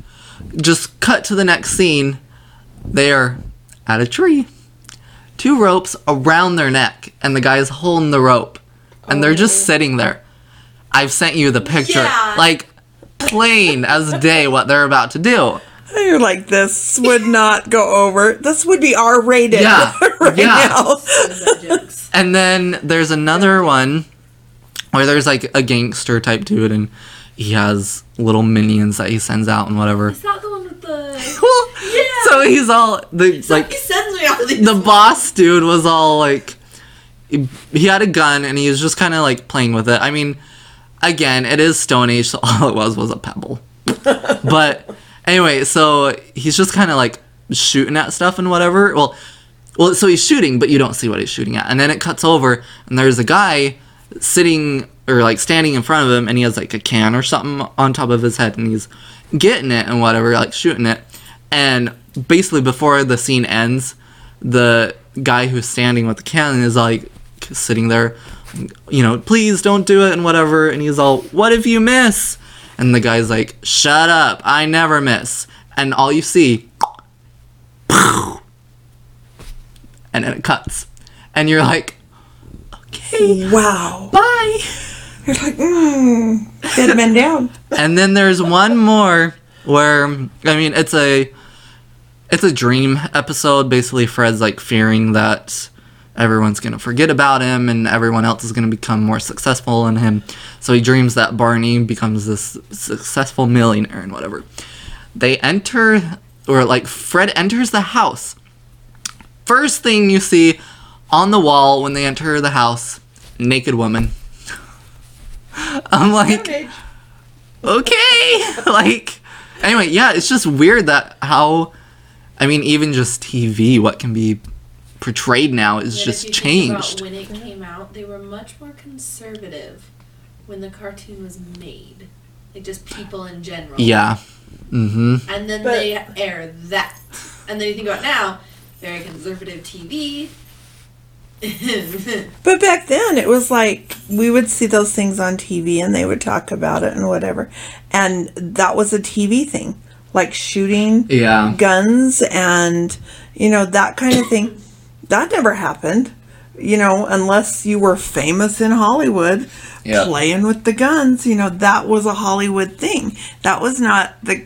just cut to the next scene. They're at a tree. Two ropes around their neck, and the guy's holding the rope. And they're just oh. sitting there. I've sent you the picture. Yeah. Like, plain as day what they're about to do. You're like this would not go over. This would be R rated Yeah, [laughs] right yeah. now. Those are jokes. And then there's another one where there's like a gangster type dude, and he has little minions that he sends out and whatever. Is that the one with the? [laughs] Well, Yeah. So he's all the So like he sends me all these. the boss dude was all like he he had a gun and he was just kind of like playing with it. I mean, again, it is Stone Age, so [laughs] all it was was a pebble. but anyway, so he's just kind of like shooting at stuff and whatever. Well, well, so he's shooting, but you don't see what he's shooting at. And then it cuts over, and there's a guy sitting or like standing in front of him, and he has like a can or something on top of his head, and he's getting it and whatever, like shooting it. And basically, before the scene ends, the guy who's standing with the can is like sitting there, you know, please don't do it and whatever. And he's all, what if you miss? And the guy's like, "Shut up! I never miss." And all you see, and then it cuts, and you're like, "Okay, Wow. bye." You're like, mmm, get men down. [laughs] and then there's one more where I mean it's a it's a dream episode. Basically, Fred's like fearing that everyone's gonna forget about him and everyone else is gonna become more successful than him. So he dreams that Barney becomes this successful millionaire and whatever. They enter or like Fred enters the house. First thing you see on the wall when they enter the house, naked woman. [laughs] I'm like okay [laughs] like anyway yeah it's just weird that how i mean even just tv what can be portrayed now is Yet just if you think about changed When it came out, they were much more conservative when the cartoon was made. Like just people in general. yeah mm-hmm And then But- they air that. And then you think about now, very conservative TV. [laughs] But back then, it was like we would see those things on TV and they would talk about it and whatever. And that was a TV thing, like shooting yeah guns and, you know, that kind of thing. [coughs] That never happened, you know, unless you were famous in Hollywood Yeah. playing with the guns. You know, that was a Hollywood thing. That was not the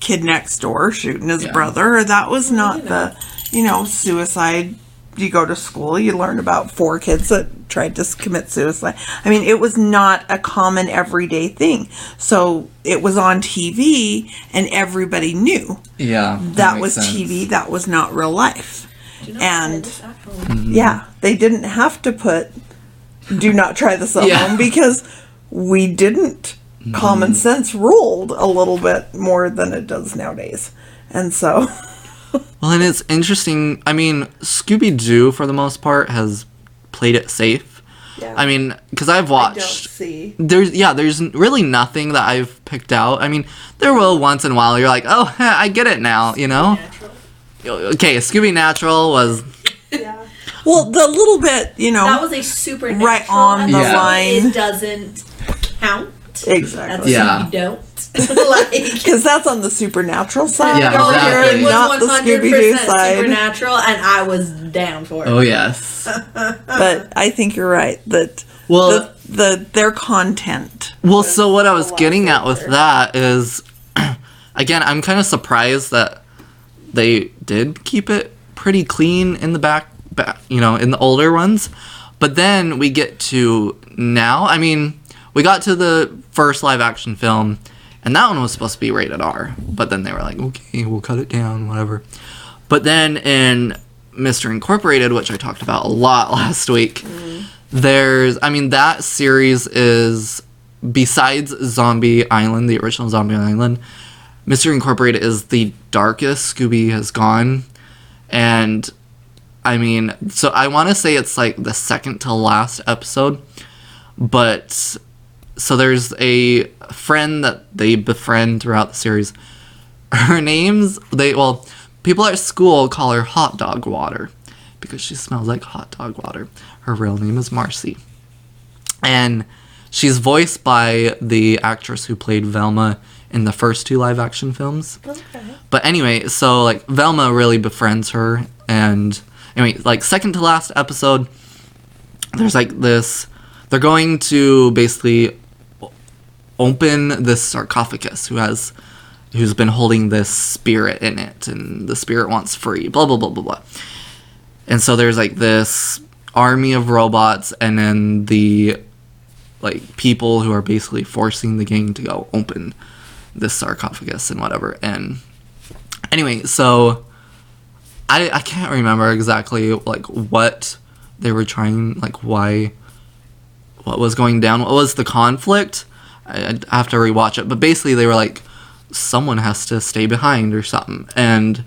kid next door shooting his Yeah. brother, or that was not you the, you know, suicide. You go to school, you learn about four kids that tried to commit suicide. I mean, it was not a common everyday thing. So it was on TV and everybody knew yeah that makes was sense. TV, that was not real life. Do not And- try this at home. Mm-hmm. Yeah, they didn't have to put do not try this at Yeah. home because we didn't. Mm-hmm. Common sense ruled a little bit more than it does nowadays. And so, [laughs] well and it's interesting i mean scooby-doo for the most part has played it safe Yeah. i mean because i've watched see. there's yeah there's really nothing that i've picked out i mean there will once in a while you're like oh [laughs] i get it now you know Natural. Okay scooby natural was yeah. Well, the little bit, you know, That was a supernatural. Right on the episode. line. It doesn't count. exactly. That's Yeah. you don't. [laughs] like, Because that's on the supernatural side. Yeah, over here. It was not the 100% Scooby Doo side. supernatural, and I was down for it. oh yes [laughs] But I think you're right that well the, the their content. Well, so what I was getting at with that is, [clears throat] again, I'm kind of surprised that they did keep it pretty clean in the back, back, you know, in the older ones. But then we get to now. I mean, we got to the first live action film, and that one was supposed to be rated R. But then they were like, okay, we'll cut it down, whatever. But then in Mystery Incorporated, which I talked about a lot [laughs] last week, mm-hmm. there's, I mean, that series is besides Zombie Island, the original Zombie Island, Mystery Incorporated is the darkest Scooby has gone. And I mean, so I want to say it's like the second to last episode, but so there's a friend that they befriend throughout the series. Her name's they well, people at school call her Hot Dog Water because she smells like hot dog water. Her real name is Marcy. And she's voiced by the actress who played Velma in the first two live action films. But anyway, so like Velma really befriends her and anyway, like second to last episode there's like this they're going to basically open this sarcophagus who has who's been holding this spirit in it and the spirit wants free blah blah blah blah blah and so there's like this army of robots and then the like people who are basically forcing the gang to go open this sarcophagus and whatever. And anyway so i i can't remember exactly like what they were trying like why what was going down. What was the conflict? I, i'd have to rewatch it. But basically they were like someone has to stay behind or something. And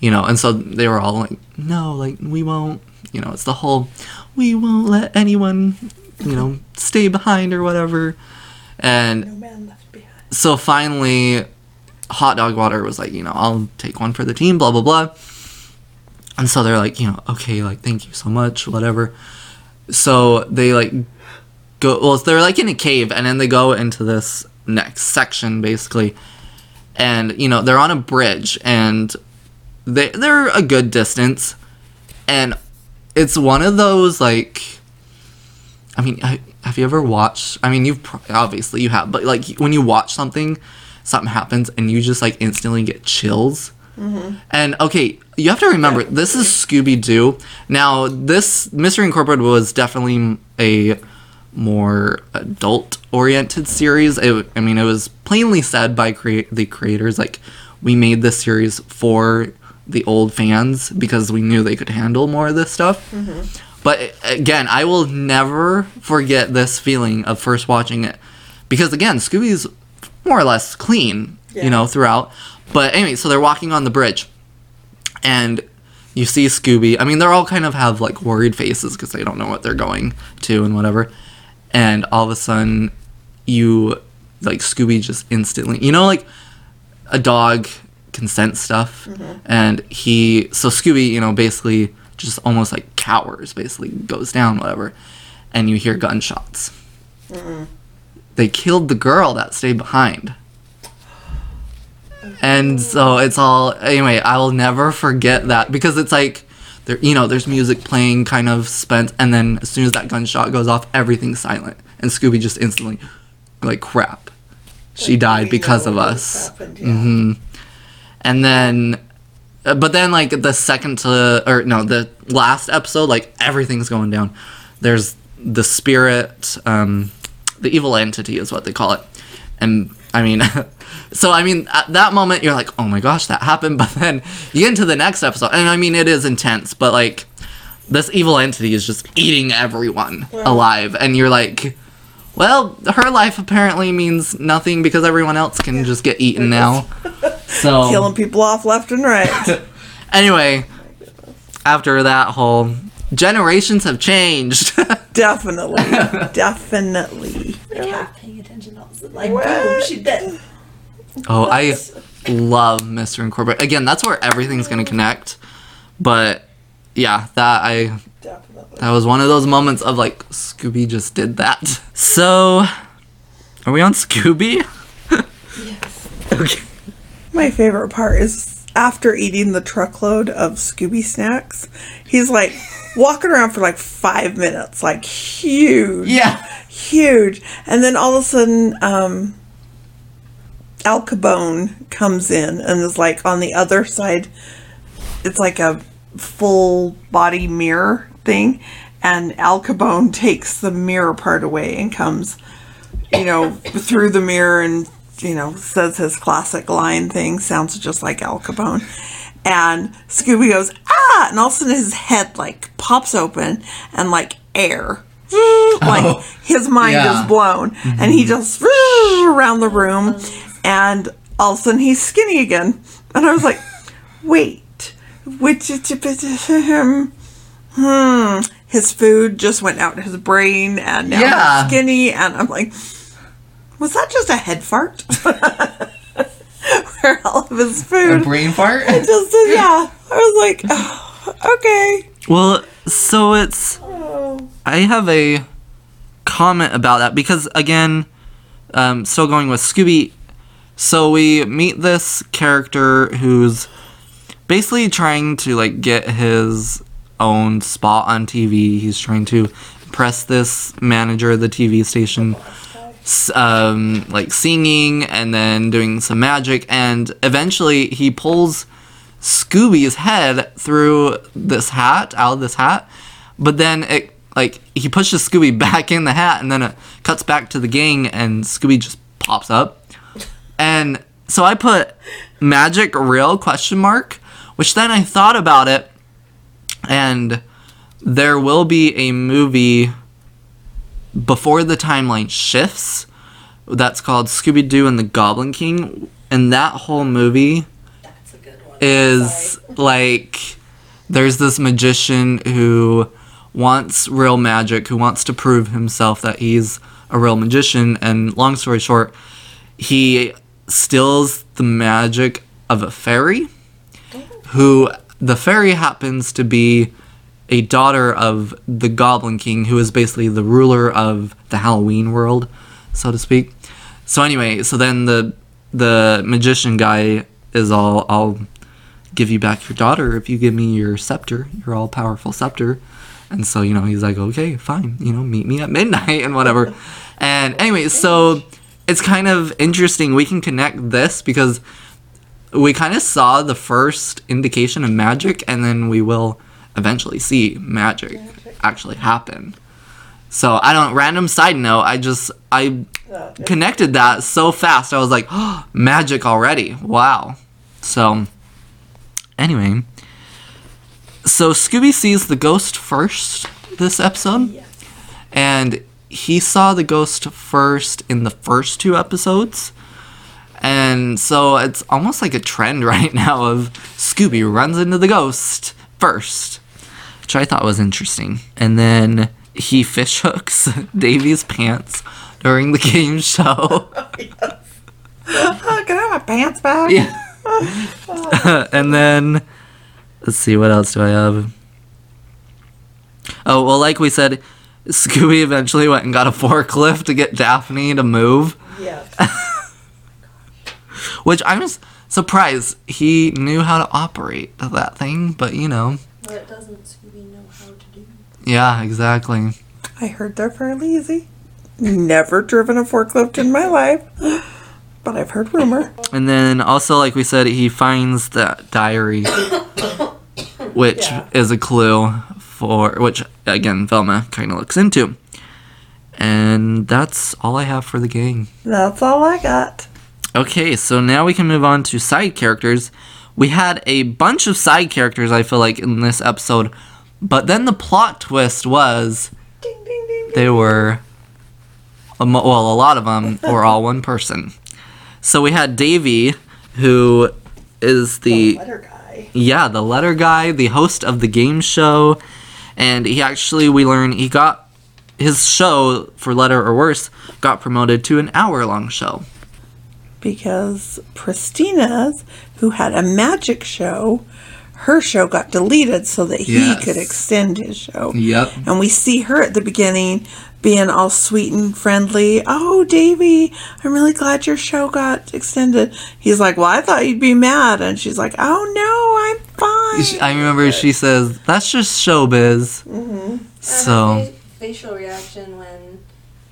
you know and so they were all like no like we won't you know it's the whole we won't let anyone you know stay behind or whatever. And No. So finally hot dog water was like you know i'll take one for the team blah blah blah. And so they're like you know okay like thank you so much whatever. So they like go well they're like in a cave and then they go into this next section basically. And you know, they're on a bridge and they they're a good distance. And it's one of those like I mean, ha- have you ever watched I mean, you've pro- obviously you have, but like when you watch something something happens and you just like instantly get chills. Mm-hmm. And okay, you have to remember this is Scooby Doo. Now, this Mystery Incorporated was definitely a more adult oriented series. It, I mean, it was plainly said by crea- the creators like we made this series for the old fans because we knew they could handle more of this stuff. Mm-hmm. But again, I will never forget this feeling of first watching it because again, Scooby's more or less clean, Yeah. you know, throughout. But anyway, so they're walking on the bridge and you see Scooby. I mean, they're all kind of have like worried faces because they don't know what they're going to and whatever. And all of a sudden, you like Scooby just instantly, you know, like a dog can sense stuff, mm-hmm. and he so Scooby, you know, basically just almost like cowers, basically goes down, whatever, and you hear gunshots. They killed the girl that stayed behind. And so it's all anyway. I will never forget that because it's like there, you know, there's music playing, kind of spent, and then as soon as that gunshot goes off, everything's silent, and Scooby just instantly, like crap, she died because of us. happened, yeah. hmm And then, but then like the second to or no, the last episode, like everything's going down. There's the spirit, um, the evil entity is what they call it, and I mean, [laughs] so I mean at that moment you're like, oh my gosh, that happened. [laughs] But then you get into the next episode, and I mean it is intense, but like this evil entity is just eating everyone alive, and you're like. Well, her life apparently means nothing because everyone else can just get eaten now. [laughs] So [laughs] Killing people off left and right. [laughs] anyway, after that whole generations have changed. [laughs] Definitely. Definitely. Like half paying attention, all of a sudden, like What? Oh, boom, she's dead. oh, I love Mystery Incorporated. Again, that's where everything's gonna connect. But yeah, that I Definitely. that was one of those moments of like Scooby just did that. So, are we on Scooby? Yes. Okay. My favorite part is after eating the truckload of Scooby snacks, he's like walking around for like five minutes, like huge. Yeah. huge. And then all of a sudden, um, Al Capone comes in and is like on the other side. It's like a full body mirror thing. And Al Capone takes the mirror part away and comes, you know, through the mirror and, you know, says his classic line thing. Sounds just like Al Capone. And Scooby goes, ah! And all of a sudden his head like pops open and like air. [laughs] Like his mind Yeah. is blown. And he just [laughs] around the room. And all of a sudden he's skinny again. And I was like, wait, which [laughs] hmm. His food just went out his brain and now Yeah. he's skinny. And I'm like, was that just a head fart? [laughs] Where all of his food A brain fart. I [laughs] just yeah. I was like, oh, [sighs] okay. Well, so it's Oh. I have a comment about that because again, um, still going with Scooby. So we meet this character who's basically trying to like get his own spot on TV. He's trying to impress this manager of the TV station, um, like singing and then doing some magic, and eventually he pulls Scooby's head through this hat, out of this hat, but then it like he pushes Scooby [laughs] back in the hat, and then it cuts back to the gang, and Scooby just pops up, and so I put magic real question mark, which then I thought about it, and there will be a movie before the timeline shifts that's called Scooby Doo and the Goblin King, and that whole movie That's a good one. is like there's this magician who wants real magic, who wants to prove himself that he's a real magician, and long story short, he steals the magic of a fairy oh. who the fairy happens to be a daughter of the Goblin King, who is basically the ruler of the Halloween world, so to speak. so anyway, so then the the magician guy is all I'll give you back your daughter if you give me your scepter, your all powerful scepter. And so, you know, he's like, okay, fine, you know, meet me at midnight [laughs] and whatever. and anyway, so it's kind of interesting. We can connect this because we kind of saw the first indication of magic, and then we will eventually see magic actually happen. So I don't. Random side note. I just I oh, connected that so fast. I was like, oh, magic already. Wow. So anyway, so Scooby sees the ghost first this episode, Yes. and he saw the ghost first in the first two episodes. And so it's almost like a trend [laughs] right now of Scooby runs into the ghost first, which I thought was interesting. And then he [laughs] fish hooks Davy's pants during the game show. [laughs] Oh, oh, can I have my pants back? Yeah. [laughs] and then let's see what else do I have? Oh, well like we said, Scooby eventually went and got a forklift to get Daphne to move. Yes. Which I'm just surprised he knew how to operate that thing, but you know. What doesn't Scooby know how to do? Yeah, exactly. I heard they're fairly easy. Never driven a forklift in my life, but I've heard rumor. And then also, like we said, he finds the diary, which Yeah. is a clue for which again Velma kind of looks into. And that's all I have for the gang. That's all I got. Okay, so now we can move on to side characters. We had a bunch of side characters, I feel like, in this episode, but then the plot twist was Ding, ding, ding. they were, a mo- well, a lot of them were all one person. So we had Davy, who is The the letter guy. yeah, the letter guy, the host of the game show, and he actually we learn he got his show for letter or worse got promoted to an hour long show. Because Pristina's, who had a magic show, her show got deleted so that he Yes. could extend his show. Yep. And we see her at the beginning being all sweet and friendly. Oh, Davy, I'm really glad your show got extended. He's like, Well, I thought you'd be mad. And she's like, Oh, no, I'm fine. I remember she says that's just showbiz. Mm-hmm. And So facial reaction when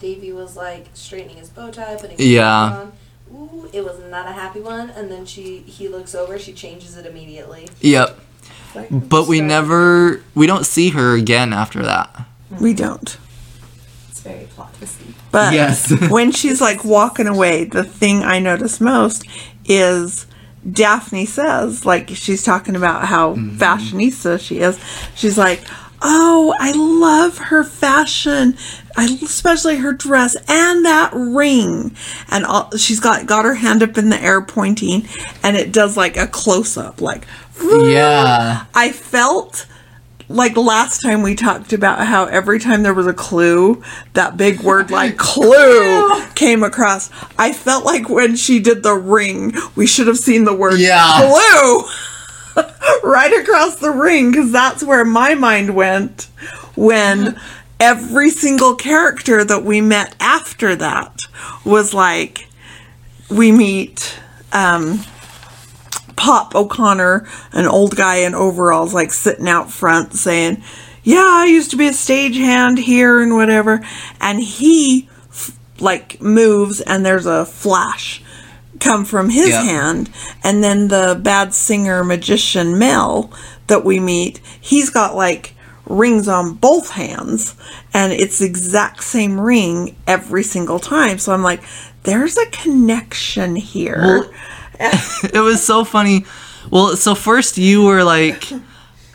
Davy was like straightening his bow tie, putting his Yeah. on. Ooh, it was not a happy one. And then she he looks over, she changes it immediately. yep. Like, But we sorry. never we don't see her again after that. We don't. It's very plot twisty. But Yes. [laughs] when she's like walking away, the thing I notice most is Daphne says, like she's talking about how mm-hmm. fashionista she is. She's like, "Oh, I love her fashion, I especially her dress and that ring." And all, she's got got her hand up in the air pointing, and it does like a close up, like. Yeah. I felt like last time we talked about how every time there was a clue, that big word like [laughs] clue came across. I felt like when she did the ring, we should have seen the word Yeah. clue [laughs] right across the ring because that's where my mind went when every single character that we met after that was like we meet um Pop O'Connor, an old guy in overalls, like sitting out front saying, Yeah, I used to be a stagehand here and whatever. And he, f- like, moves and there's a flash come from his Yeah. hand. And then the bad singer magician Mel that we meet, he's got like rings on both hands and it's the exact same ring every single time. So I'm like, there's a connection here. Well, [laughs] it was so funny. Well, so first you were like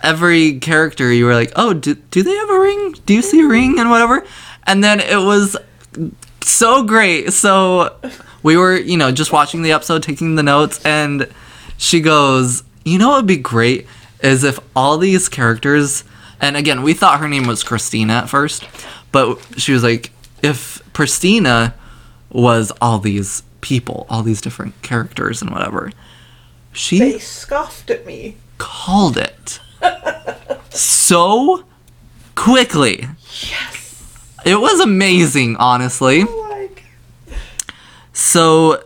every character you were like, "Oh, do, do they have a ring? Do you see a ring and whatever?" And then it was so great. So we were, you know, just watching the episode, taking the notes, and she goes, "You know what would be great is if all these characters and again, we thought her name was Christina at first, but she was like, if Pristina was all these people, all these different characters and whatever, she They scoffed at me. called it [laughs] so quickly. Yes. It was amazing, honestly. Oh like, So,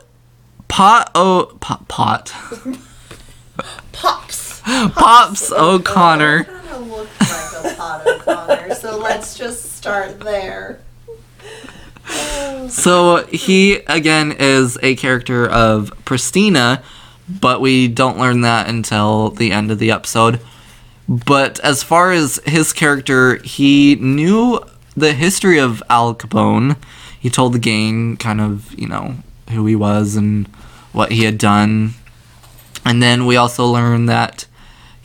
Pot O Pot Pot [laughs] Pops. [laughs] Pops [laughs] O'Connor. kind of looks like a pot O'Connor, so [laughs] let's just start there. So he again is a character of Pristina, but we don't learn that until the end of the episode. But as far as his character, he knew the history of Al Capone. He told the gang kind of, you know, who he was and what he had done. And then we also learn that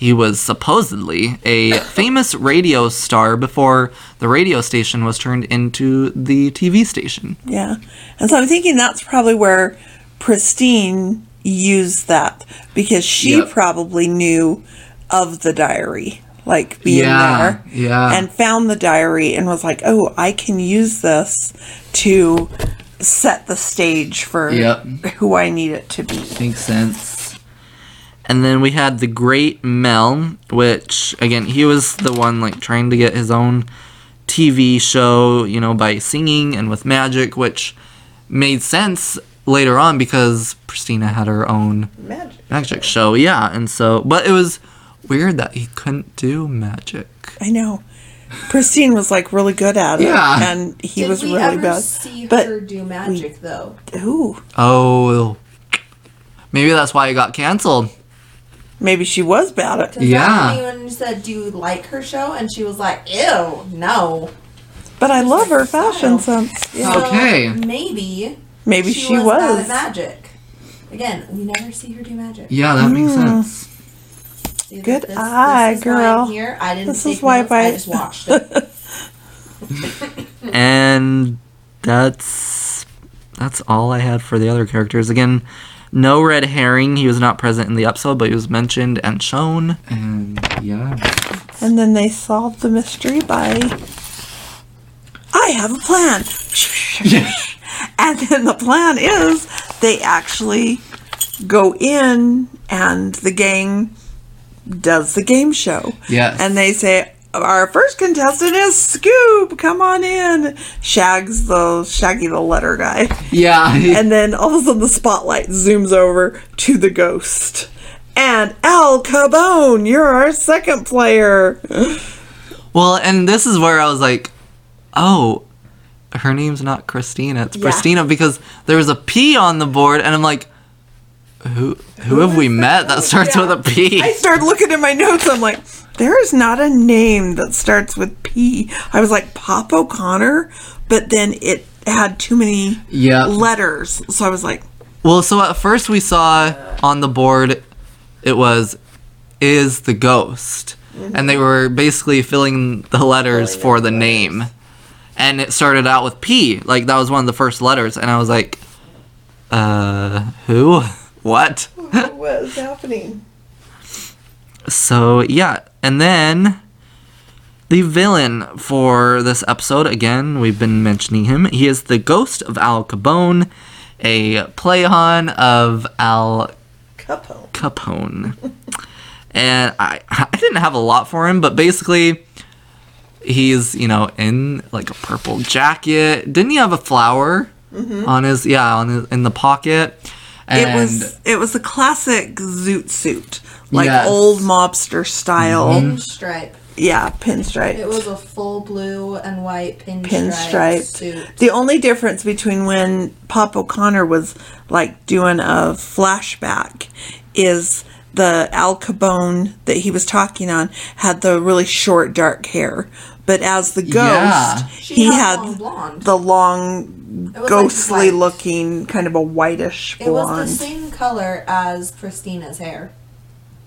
he was supposedly a famous radio star before the radio station was turned into the TV station. Yeah. And so I'm thinking that's probably where Pristine used that because she Yep. probably knew of the diary, like being Yeah, there. yeah. And found the diary and was like, oh, I can use this to set the stage for Yep. who I need it to be. Makes sense. And then we had the Great Mel, which again he was the one like trying to get his own TV show, you know, by singing and with magic, which made sense later on because Christina had her own Magic. magic show. Yeah, and so but it was weird that he couldn't do magic. I know. Pristine was like really good at it. Yeah. And he Did was we really ever bad. see But- her do magic though? Ooh. Oh, maybe that's why it got canceled. Maybe she was bad at it. Because Yeah. anyone said, "Do you like her show?" and she was like, "Ew, no." But I love her fashion sense. Yeah. So Okay. maybe Maybe she, she was, bad was. at magic. Again, we never see her do magic. Yeah, that makes hmm. sense. See, Good this, eye, this girl. Here, I didn't This is Wi-Fi. notes, I just watched it. [laughs] and that's that's all I had for the other characters. Again, no red herring. He was not present in the episode, but he was mentioned and shown. And yeah, And then they solved the mystery by I have a plan. [laughs] and then the plan is they actually go in and the gang does the game show. Yes. And they say our first contestant is Scoop. Come on in. Shags the Shaggy the letter guy. yeah. [laughs] And then all of a sudden the spotlight zooms over to the ghost. And Al Cabone, you're our second player. well, and this is where I was like, oh, her name's not Christina. It's Yeah. Pristina because there was a P on the board, and I'm like, who who have we [laughs] met that starts Yeah. with a P? I started looking at my notes. I'm like, there is not a name that starts with P. I was like, Pop O'Connor, but then it had too many Yeah. letters. So I was like, Well, so at first we saw on the board it was is the ghost. And they were basically filling the letters for the name. And it started out with P. Like that was one of the first letters and I was like uh who? [laughs] What? what is happening? So yeah, and then the villain for this episode again, we've been mentioning him. He is the ghost of Al Capone, a play on of Al Capone. Capone. [laughs] and I I didn't have a lot for him, but basically he's, you know, in like a purple jacket. Didn't he have a flower mm-hmm. on his yeah, on his in the pocket? And It was it was a classic zoot suit, like Yes. old mobster style. Mm-hmm. Pinstripe. Yeah, pinstripe. It was a full blue and white pinstripe, pinstripe. suit. The only difference between when Pop O'Connor was like doing a flashback is the Al Capone that he was talking on had the really short dark hair. But as the ghost, Yeah. He had had long the long, It was like ghostly-looking kind of a whitish It was blonde. the same color as Christina's hair.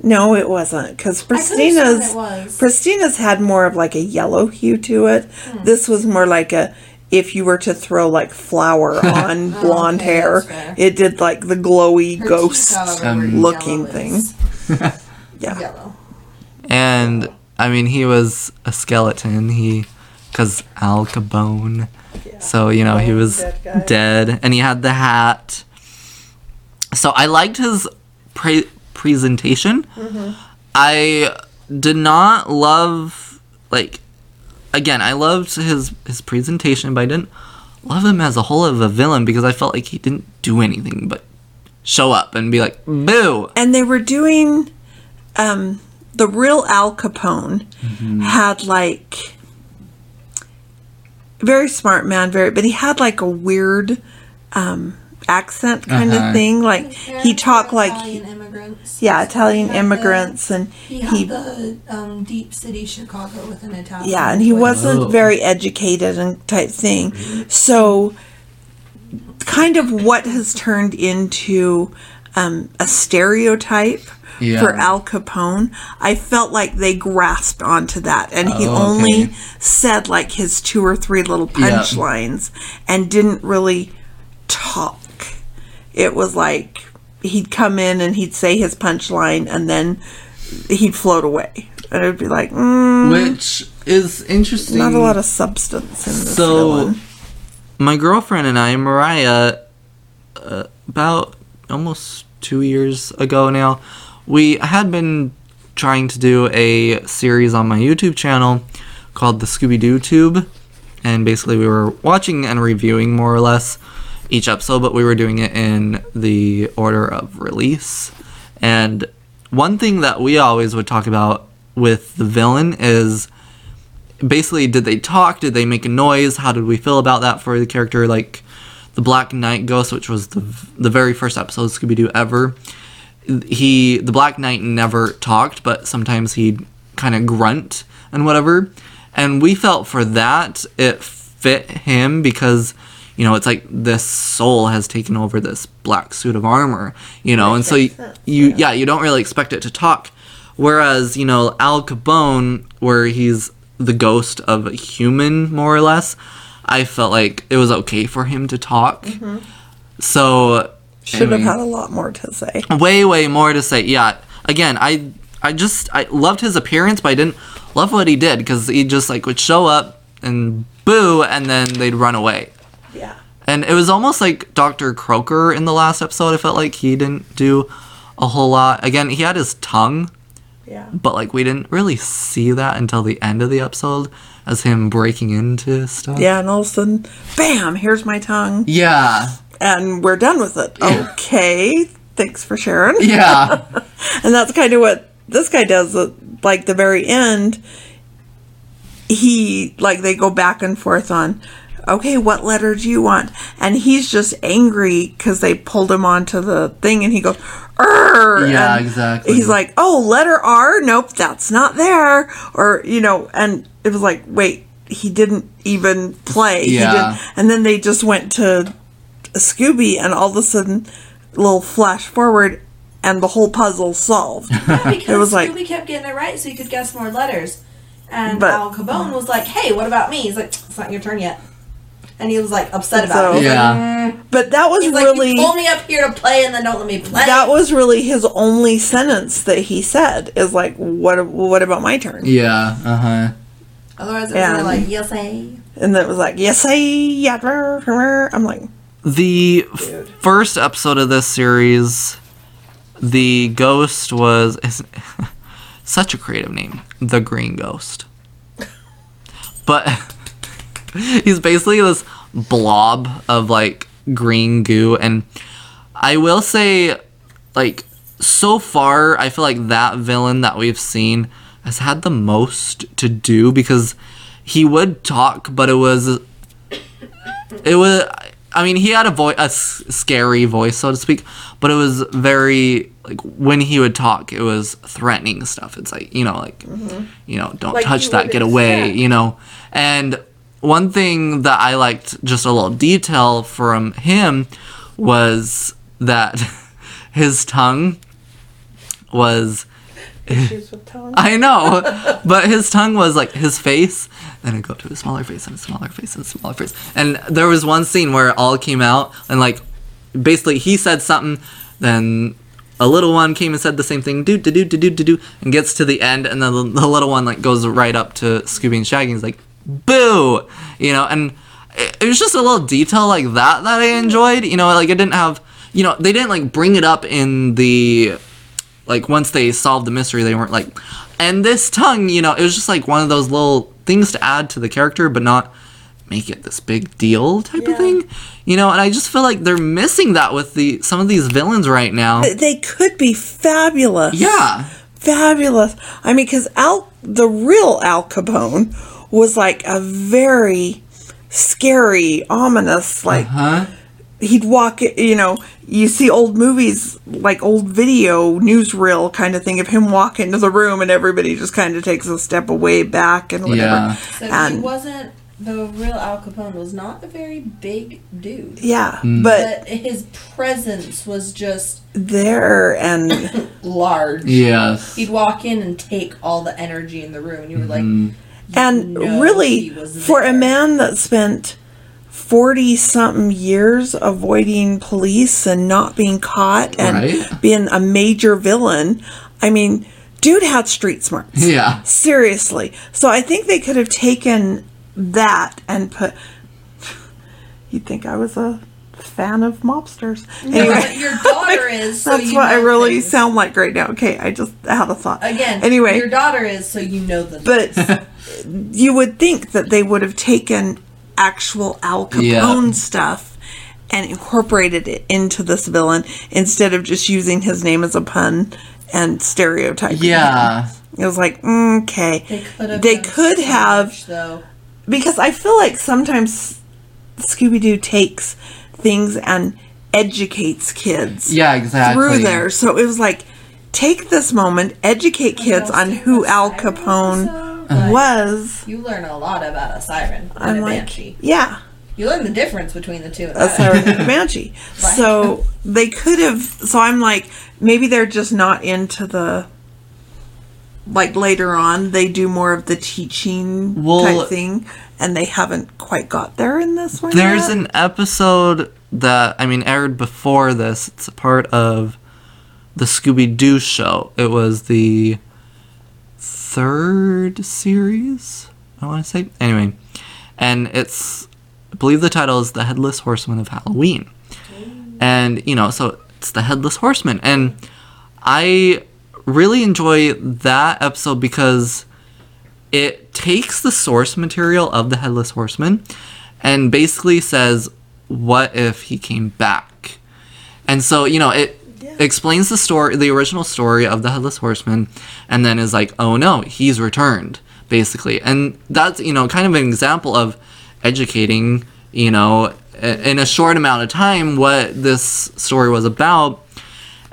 No, it wasn't because I could've sworn Christina's it was. Christina's had more of like a yellow hue to it. Hmm. This was more like a if you were to throw like flour [laughs] on blonde Oh, okay, hair, it did like the glowy Her ghost. teeth, however, were um, looking [laughs] thing. Yeah. Yellow. And I mean, he was a skeleton. He, because Al Capone. So you know he was dead dead, and he had the hat. So I liked his pre- presentation. Mm-hmm. I did not love like again. I loved his his presentation, but I didn't love him as a whole of a villain because I felt like he didn't do anything but show up and be like, boo. and they were doing um the real Al Capone had like very smart man very but he had like a weird um accent kind Uh-huh. of thing like he talked like Italian immigrants. yeah Italian He had immigrants and he had he the um, deep city Chicago with an Italian. yeah and he twist. wasn't Oh. very educated and type thing so kind of what has turned into um, a stereotype Yeah. for Al Capone, I felt like they grasped onto that, and he Oh, only said like his two or three little Yeah. punchlines and didn't really talk. It was like he'd come in and he'd say his punchline, and then he'd float away, and it'd be like, mm, Which is interesting. not a lot of substance in this So, villain. my girlfriend and I, Mariah, uh, about almost two years ago now, we had been trying to do a series on my YouTube channel called the Scooby Doo Tube. And basically, we were watching and reviewing more or less each episode, but we were doing it in the order of release. And one thing that we always would talk about with the villain is basically did they talk? Did they make a noise? How did we feel about that for the character? Like the black knight ghost which was the the very first episode of scooby-doo ever he the black knight never talked but sometimes he'd kind of grunt and whatever. And we felt for that it fit him because you know it's like this soul has taken over this black suit of armor you know and so you, you yeah. you don't really expect it to talk. Whereas you know al capone where he's the ghost of a human more or less i felt like it was okay for him to talk. Mm-hmm. So Should have had a lot more to say. way way more to say yeah. Again i i just i loved his appearance but i didn't love what he did because he just like would show up and boo and then they'd run away Yeah. and it was almost like dr croker in the last episode i felt like he didn't do a whole lot again he had his tongue Yeah. but like we didn't really see that until the end of the episode as him breaking into stuff Yeah, and all of a sudden, bam, here's my tongue. yeah and we're done with it. Okay, thanks for sharing. yeah [laughs] And that's kind of what this guy does. Like the very end, he like they go back and forth on. Okay, what letter do you want? And he's just angry because they pulled him onto the thing, and he goes, "Arr!" Yeah, And exactly. He's like, "Oh, letter R? Nope, that's not there." Or you know, and it was like, wait, he didn't even play. He Yeah. didn't, and then they just went to Scooby, and all of a sudden, little flash forward, and the whole puzzle solved. [laughs] because It was like- Scooby kept getting it right, so he could guess more letters. And But- Al Capone was like, "Hey, what about me?" He's like, "It's not your turn yet," and he was like upset about So- it. Yeah. Like, But that was He's like, really "You pull me up here to play, and then don't let me play." that was really his only sentence that he said is like, "What? What about my turn?" yeah uh-huh Otherwise, it was Yeah. really like, "Yes, I." And it was like, "Yes, I." Yeah, rah, rah, rah." I'm like, The f- first episode of this series, the ghost was is, [laughs] such a creative name, the Green Ghost. But [laughs] [laughs] he's basically this blob of like green goo, and I will say, like so far, I feel like that villain that we've seen has had the most to do because he would talk, but it was it was i mean he had a voice a s- scary voice so to speak but it was very like when he would talk it was threatening stuff. It's like you know like mm-hmm. you know don't Like touch that get away expect. you know? And one thing that i liked just a little detail from him was that [laughs] his tongue was issues with tone. [laughs] I know, but his tongue was like his face, then it go to a smaller face and a smaller face and a smaller face. And there was one scene where it all came out, and like basically he said something, then a little one came and said the same thing, do do do do do do do, and gets to the end, and then the, the little one like goes right up to Scooby and Shaggy, and is like, boo, you know, and it, it was just a little detail like that that I enjoyed, you know, like it didn't have, you know, they didn't like bring it up in the like once they solved the mystery they weren't like and this tongue you know it was just like one of those little things to add to the character but not make it this big deal type Yeah. of thing. You know, and I just feel like they're missing that with the some of these villains right now. They could be fabulous. Yeah. fabulous. I mean, because Al, the real Al Capone, was like a very scary, ominous, like Huh? he'd walk. You know, you see old movies, like old video newsreel kind of thing of him walk into the room, and everybody just kind of takes a step away back and whatever. Yeah. So he And wasn't the real Al Capone was not a very big dude. yeah, Mm. but But his presence was just there and [laughs] large. Yes. He'd walk in and take all the energy in the room, and you were like, Mm. And know really for a man that spent 40 something years avoiding police and not being caught and Right. being a major villain i mean dude had street smarts Yeah. seriously so i think they could have taken that and put you'd think i was a fan of mobsters "No, anyway but your daughter [laughs] is." So that's you what i really things. sound like right now okay i just had a thought Again, anyway your daughter is, so you know the. but [laughs] you would think that they would have taken actual Al Capone Yeah. stuff and incorporated it into this villain instead of just using his name as a pun and stereotyping. him. Yeah. It was like, mm, okay. they could have. They could so have- much, though. Because I feel like sometimes Scooby Doo takes things and educates kids Yeah, exactly. through there. So it was like, take this moment, educate kids on who Al Capone Like, was. You learn a lot about a siren and I'm a like, banshee. yeah. You learn the difference between the two. a siren and a banshee. Right. So they could have. So I'm like, maybe they're just not into the. Like later on, they do more of the teaching Well- type thing, and they haven't quite got there in this one. There's yet. an episode that I mean aired before this. It's a part of the Scooby Doo show. It was the third series. I want to say anyway, and it's I believe the title is the Headless Horseman of Halloween, and you know so it's the Headless Horseman, and I really enjoy that episode because it takes the source material of the headless horseman and basically says what if he came back? And so you know it explains the story the original story of the headless horseman and then is like oh no he's returned basically. And that's you know kind of an example of educating you know in a short amount of time what this story was about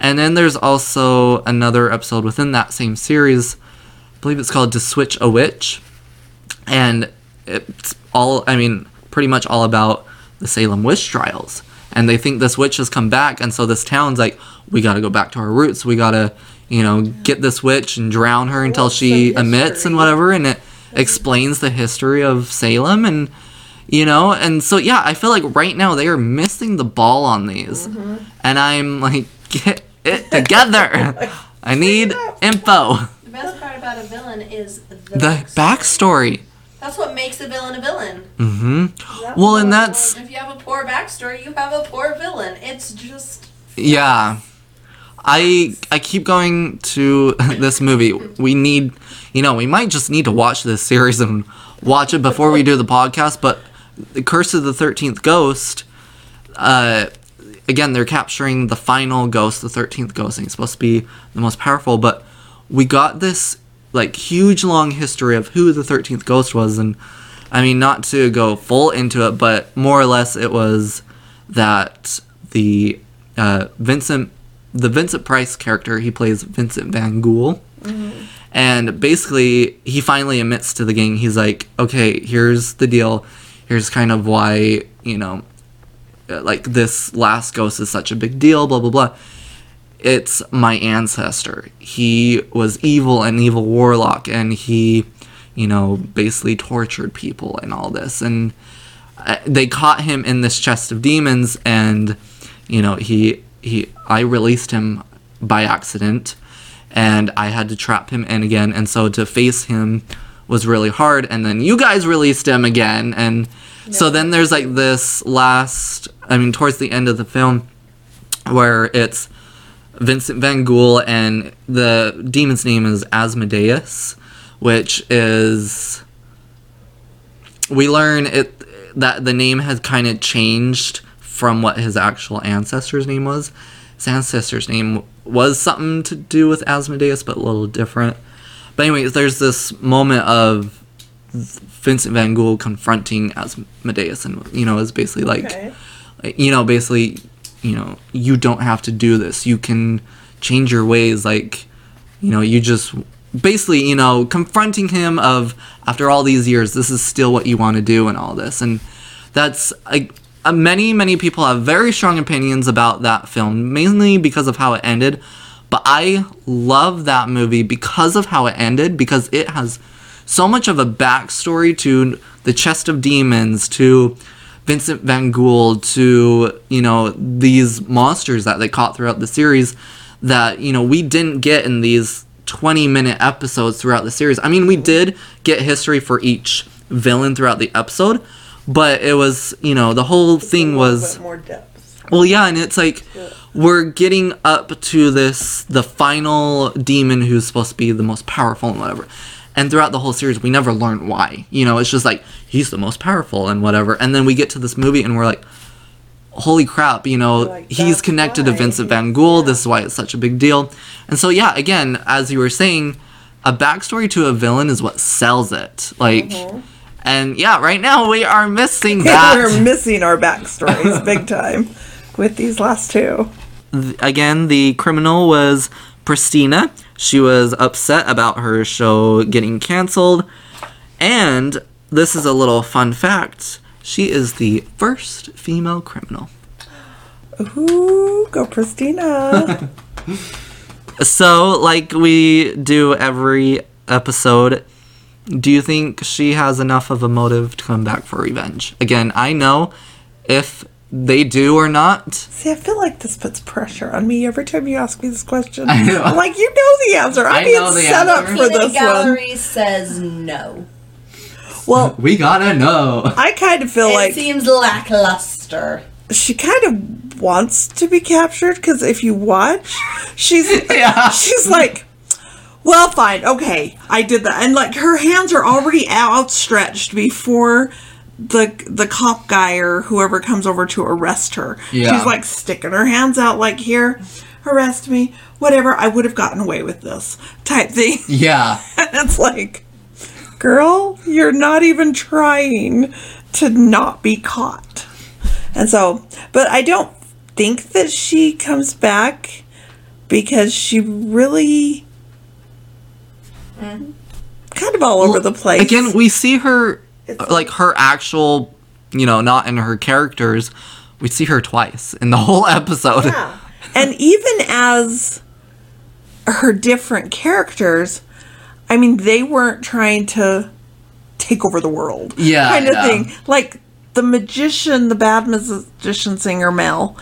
and then there's also another episode within that same series. I believe it's called To Switch a Witch. And it's all, I mean, pretty much all about the Salem witch trials. And they think this witch has come back. And so this town's like, we got to go back to our roots. We got to, you know, get this witch and drown her until What's she emits and whatever. And it explains the history of Salem. And, you know, and so, yeah, I feel like right now they are missing the ball on these. Mm-hmm. And I'm like, [laughs] get it together. I need info. The best part about a villain is the, The backstory. That's what makes a villain a villain. Mm-hmm. Well, and that's If you have a poor backstory, you have a poor villain. It's just yeah. I I keep going to [laughs] this movie. We need, you know, we might just need to watch this series and watch it before we do the podcast. But the Curse of the Thirteenth Ghost, uh, again, they're capturing the final ghost, the thirteenth ghost, and it's supposed to be the most powerful. But we got this like huge long history of who the thirteenth ghost was, and I mean, not to go full into it, but more or less, it was that the uh, Vincent, the Vincent Price character, he plays Vincent Van Ghoul. And basically, he finally admits to the gang. He's like, okay, here's the deal. Here's kind of why, you know, like this last ghost is such a big deal, blah, blah, blah. It's my ancestor. He was evil, and evil warlock, and he, you know, basically tortured people and all this. And uh, they caught him in this chest of demons, and, you know, he, he, I released him by accident and I had to trap him in again. And so to face him was really hard. And then you guys released him again. And so then there's like this last, I mean, towards the end of the film, where it's Vincent Van Ghoul and the demon's name is Asmodeus, which is. We learn it. that the name has kind of changed from what his actual ancestor's name was. His ancestor's name was something to do with Asmodeus, but a little different. But anyways, there's this moment of Vincent Van Ghoul confronting Asmodeus, and you know, is basically like, Okay. you know, basically, you know, you don't have to do this. You can change your ways. Like, you know, you just basically, you know, confronting him of after all these years, this is still what you want to do and all this. And that's like uh, many, many people have very strong opinions about that film, mainly because of how it ended. But I love that movie because of how it ended, because it has so much of a backstory to the chest of demons, to Vincent Van Ghoul, to you know these monsters that they caught throughout the series that you know we didn't get in these 20 minute episodes throughout the series. I mean, we did get history for each villain throughout the episode, but it was you know the whole thing was more depth. well, yeah, and it's like we're getting up to this the final demon who's supposed to be the most powerful and whatever. And throughout the whole series, we never learn why. You know, it's just like he's the most powerful and whatever. And then we get to this movie and we're like, holy crap! You know, Like, he's connected to Vincent Van Ghoul. This is why it's such a big deal. And so, yeah, again, as you were saying, a backstory to a villain is what sells it. Like, Mm-hmm. and yeah, right now we are missing [laughs] that. We're missing our backstories big [laughs] time with these last two. again, the criminal was Pristina. She was upset about her show getting canceled. And this is a little fun fact she is the first female criminal. Ooh, go Pristina. [laughs] So, like we do every episode, do you think she has enough of a motive to come back for revenge? Again, I know if they do or not. See, I feel like this puts pressure on me every time you ask me this question. I know. I'm like, you know the answer. I'm I being know the set up for Peanut this one. Gallery says no. Well, [laughs] We gotta know. I kind of feel like it like seems lackluster. she kind of wants to be captured because if you watch, she's [laughs] Yeah. she's like, well, fine, okay, I did that, and like her hands are already outstretched before the the cop guy or whoever comes over to arrest her. Yeah. She's like sticking her hands out, like here, arrest me, whatever. I would have gotten away with this type thing. [laughs] Yeah. And it's like, girl, you're not even trying to not be caught. And so, but I don't think that she comes back because she really mm-hmm. kind of all over the place. Again, we see her It's uh, like her actual, you know, not in her characters. We see her twice in the [laughs] whole episode. Yeah. And even as her different characters, I mean, they weren't trying to take over the world. Yeah, Kind of yeah. thing. Like the magician, the bad magician singer Mel,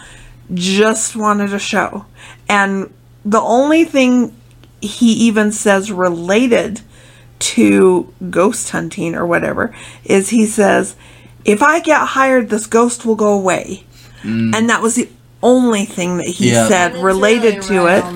just wanted a show. And the only thing he even says related to ghost hunting or whatever is he says, if I get hired, this ghost will go away. And that was the only thing that he Mm. Yeah. said It's related really to right it. the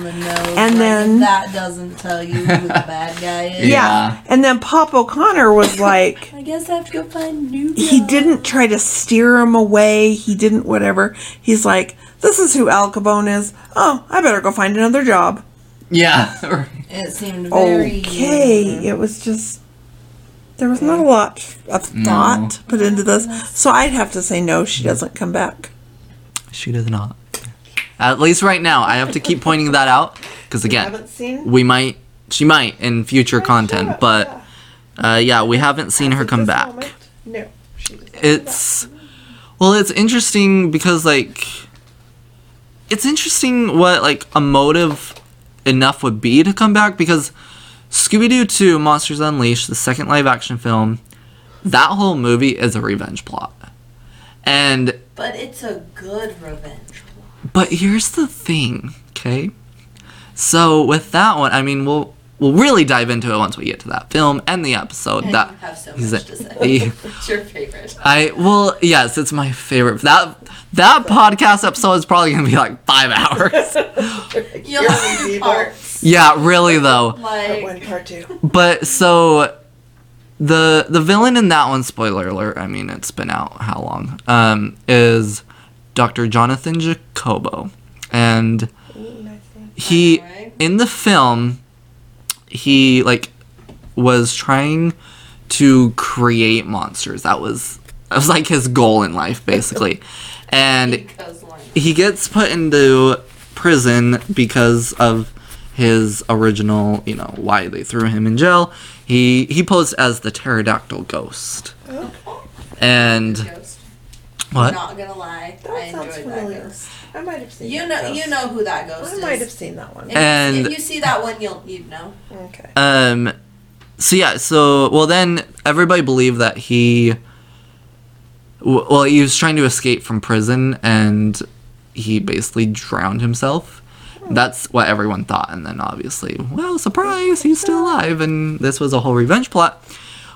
And like, then- that doesn't tell you who the [laughs] bad guy is. Yeah. Yeah. And then Pop O'Connor was [laughs] like, I guess I have to go find new. he didn't try to steer him away. He didn't whatever. He's like, this is who Al Capone is. Oh, I better go find another job. Yeah. [laughs] [laughs] It seemed very. Okay. It was just, there was not a lot of thought put into this. So I'd have to say no, she doesn't come back. she does not. At least right now, I have to keep pointing that out because again, Haven't seen? we might, she might in future content, but uh, yeah, we haven't seen her come back. No. She doesn't. it's well it's interesting because like it's interesting what like a motive enough would be to come back because scooby-doo 2 monsters unleashed the second live action film that whole movie is a revenge plot and But it's a good revenge plot. but here's the thing okay so with that one i mean we'll we'll really dive into it once we get to that film and the episode that you have so he's much a- to say. he- [laughs] It's your favorite. I well, yes, it's my favorite. That that podcast episode is probably gonna be like five [laughs] hours. You'll have parts. yeah, really though. Like One part two. But so the the villain in that one, spoiler alert, I mean it's been out how long? Um, is Dr. Jonathan Jacobo. And he in the film he like was trying to create monsters. That was that was like his goal in life basically. [laughs] And Because why not? he gets put into prison because of his original, you know, why they threw him in jail. He he posed as the pterodactyl ghost. Oh. And Ghost. what? Not gonna lie, That I sounds enjoyed that familiar. ghost. I might have seen. You that know, ghost. you know who that ghost I is. might have seen that one. If, And- if you see that one, you'll you'd know. Okay. Um so yeah, so well then everybody believed that he w- well he was trying to escape from prison and he basically drowned himself. That's what everyone thought and then obviously, well, surprise, he's still alive and this was a whole revenge plot,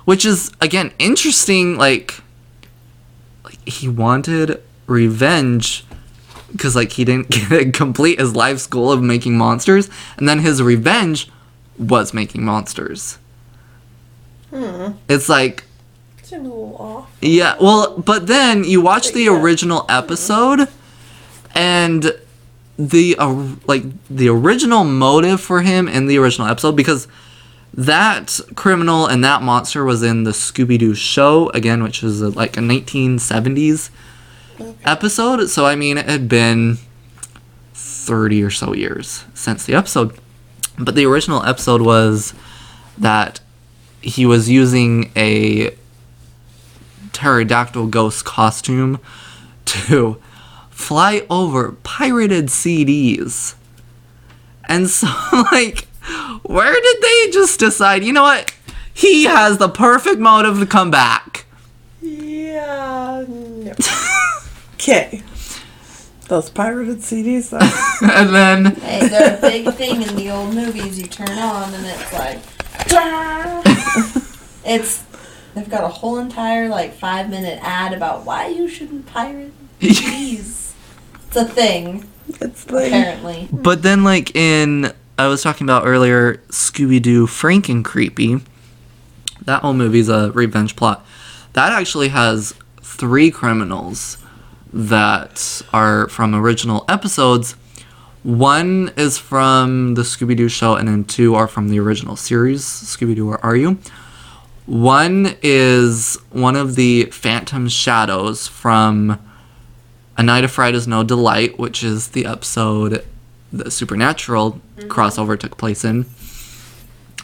which is again interesting like like he wanted revenge because like he didn't [laughs] complete his life goal of making monsters and then his revenge was making monsters Hmm. it's like Seems a little off. yeah well but then you watch the Yeah. original episode and the uh, like the original motive for him in the original episode because that criminal and that monster was in the scooby-doo show again which is uh, like a 1970s episode so i mean it had been 30 or so years since the episode but the original episode was that he was using a pterodactyl ghost costume to fly over pirated CDs. And so, [laughs] like, where did they just decide, you know what? He has the perfect motive to come back. Yeah. No. [laughs] Okay. Those pirated CDs. Though. [laughs] and then, Hey, they're a big thing in the old movies. You turn on and it's like, [laughs] it's they've got a whole entire like five minute ad about why you shouldn't pirate [laughs] CDs. it's a thing it's like apparently. but then, like, in, I was talking about earlier, Scooby Doo Frankencreepy. That whole movie's a revenge plot. That actually has three criminals that are from original episodes. One is from the Scooby Doo show, and then two are from the original series, Scooby Doo, Where Are You? One is one of the Phantom Shadows from A Night of Fright is No Delight, which is the episode the Supernatural mm-hmm. crossover took place in.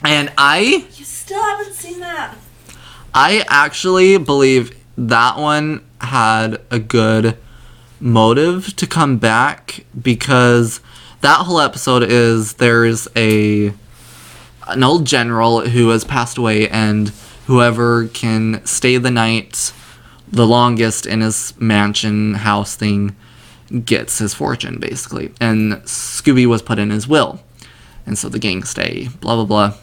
And I You still haven't seen that. I actually believe that one had a good motive to come back because that whole episode is there's a an old general who has passed away and whoever can stay the night the longest in his mansion house thing gets his fortune basically. And Scooby was put in his will. And so the gang stay blah blah blah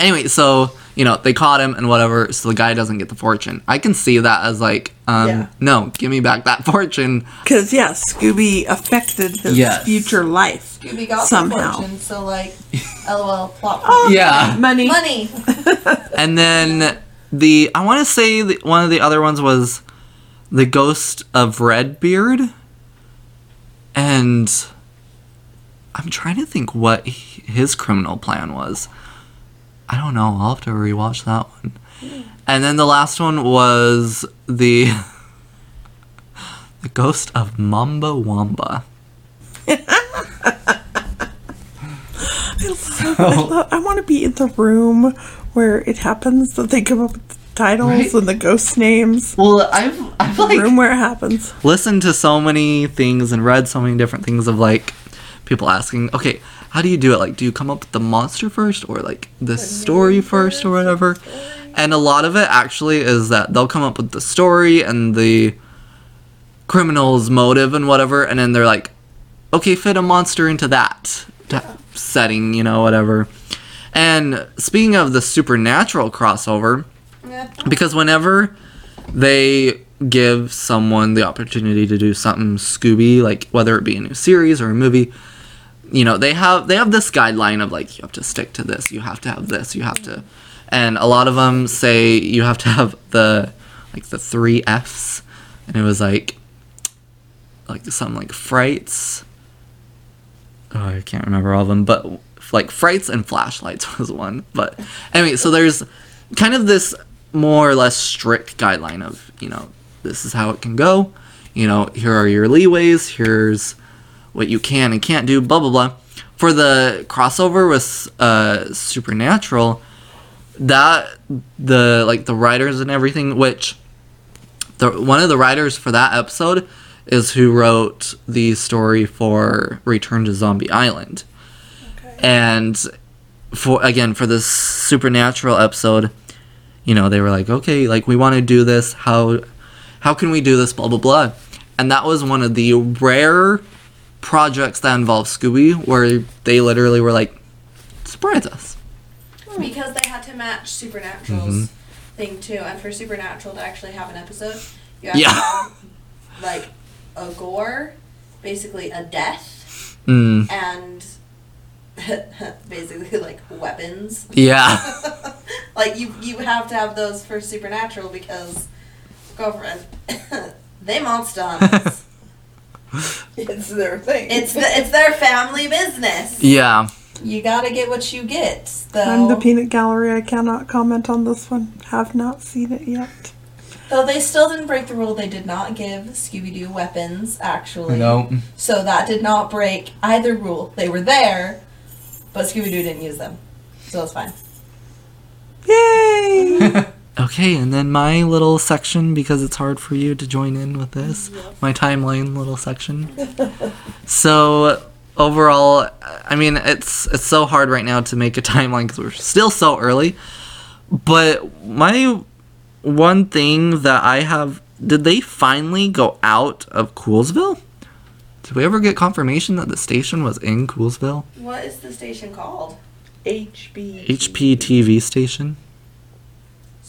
anyway, so you know they caught him and whatever, so the guy doesn't get the fortune. I can see that as like, um, Yeah. no, give me back that [laughs] fortune. because yeah, Scooby affected his Yes. future life. Scooby got Somehow. the fortune, so like, [laughs] lol, plot Oh. Yeah, Money. Money. [laughs] and then the I want to say the, one of the other ones was the ghost of Redbeard, and I'm trying to think what he- his criminal plan was. I don't know. I'll have to rewatch that one. And then the last one was the [laughs] the ghost of Mamba Wamba. [laughs] I, love, I want to be in the room where it happens that they come up with the titles Right? and the ghost names. Well, I've I've like room where it happens. listened to so many things and read so many different things of like people asking, okay, how do you do it? Like, do you come up with the monster first or like the story first or whatever? And a lot of it actually is that they'll come up with the story and the criminal's motive and whatever, and then they're like, okay, fit a monster into that t- setting, you know, whatever. And speaking of the supernatural crossover, Yeah. because whenever they give someone the opportunity to do something Scooby, like whether it be a new series or a movie, you know, they have they have this guideline of like you have to stick to this, you have to have this, you have to and a lot of them say you have to have the like the three Fs, and it was like like some like frights. Oh, I can't remember all of them, but like frights and flashlights [laughs] was one. But anyway, so there's kind of this more or less strict guideline of you know this is how it can go. You know, here are your leeways. Here's what you can and can't do. Blah blah blah. For the crossover with uh, Supernatural, that the like the writers and everything, which the one of the writers for that episode is who wrote the story for Return to Zombie Island. okay. And for again for this supernatural episode, you know, they were like, "Okay, like we want to do this. How how can we do this blah blah blah." And that was one of the rare projects that involve Scooby where they literally were like, "Surprise us." Because they had to match Supernatural's Mm-hmm. thing too, and for Supernatural to actually have an episode, you have Yeah. to have like a gore, basically a death, Mm, and [laughs] basically like weapons. yeah. [laughs] like you, you have to have those for Supernatural because, girlfriend, [coughs] they monster hunters. [laughs] [laughs] It's their thing. it's the, it's their family business. Yeah. You gotta get what you get. Though, I'm the peanut gallery. I cannot comment on this one. Have not seen it yet. though they still didn't break the rule. They did not give Scooby Doo weapons. Actually, No. So that did not break either rule. They were there, but Scooby Doo didn't use them, so it's fine. Yay! [laughs] Okay, and then my little section because it's hard for you to join in with this. My timeline little section. [laughs] so overall, I mean, it's it's so hard right now to make a timeline because we're still so early. But my one thing that I have did they finally go out of Coolsville? Did we ever get confirmation that the station was in Coolsville? What is the station called? HB. HP TV station,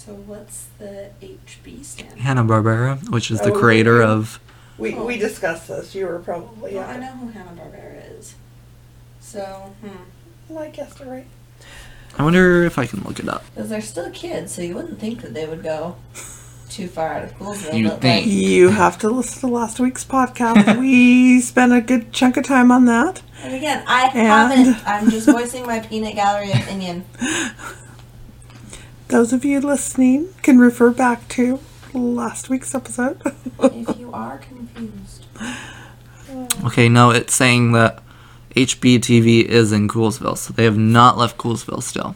So what's the HB stand? Hanna Barbera, which is the Oh, creator yeah. of We, we discussed this. You were probably Well, I know who Hanna Barbera is. So, hmm. Well, I guessed it right. I wonder if I can look it up. Because they're still kids, so you wouldn't think that they would go too far out of Coolsville. You'd but, think. Like, You have to listen to last week's podcast. [laughs] we spent a good chunk of time on that. and again, I And- haven't. I'm just voicing my peanut gallery opinion. [laughs] Those of you listening can refer back to last week's episode. if you are confused. Okay, no, it's saying that HBTV is in Coolsville, so they have not left Coolsville still.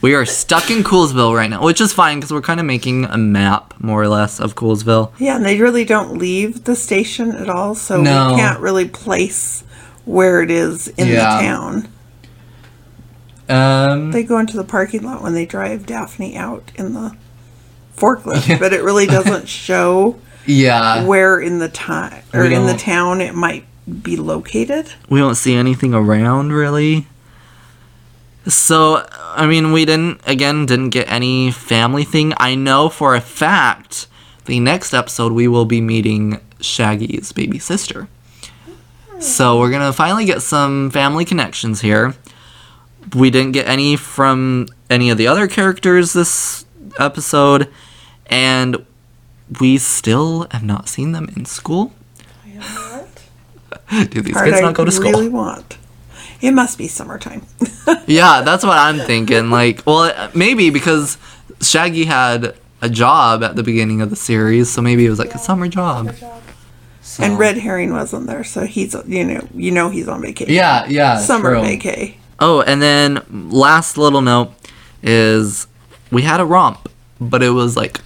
We are stuck in Coolsville right now, which is fine because we're kind of making a map, more or less, of Coolsville. yeah, and they really don't leave the station at all, so No. we can't really place where it is in Yeah. the town. Um, They go into the parking lot when they drive Daphne out in the forklift, but it really [laughs] doesn't show yeah, where in the time or We in the don't- town it might be located. we don't see anything around really. So, I mean, we didn't, again, didn't get any family thing. I know for a fact the next episode we will be meeting Shaggy's baby sister. So, we're going to finally get some family connections here. We didn't get any from any of the other characters this episode, and we still have not seen them in school. [laughs] Do these Part kids I not go to school? really want. It must be summertime. [laughs] Yeah, that's what I'm thinking. Like, well, uh, maybe because Shaggy had a job at the beginning of the series, so maybe it was like a summer job. So- And Red Herring wasn't there, so he's you know you know he's on vacation. Yeah, yeah. summer true. vacay. Oh, and then last little note is we had a romp, but it was like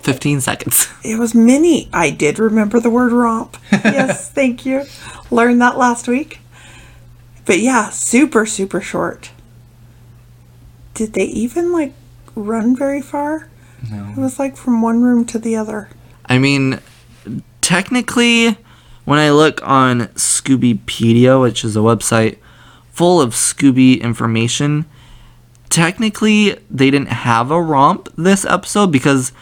15 seconds. [laughs] It was mini. I did remember the word romp. Yes, [laughs] thank you. Learned that last week. But yeah, super super short. Did they even like run very far? No. It was like from one room to the other. I mean, technically, when I look on Scoobypedia, which is a website full of Scooby information, technically they didn't have a romp this episode because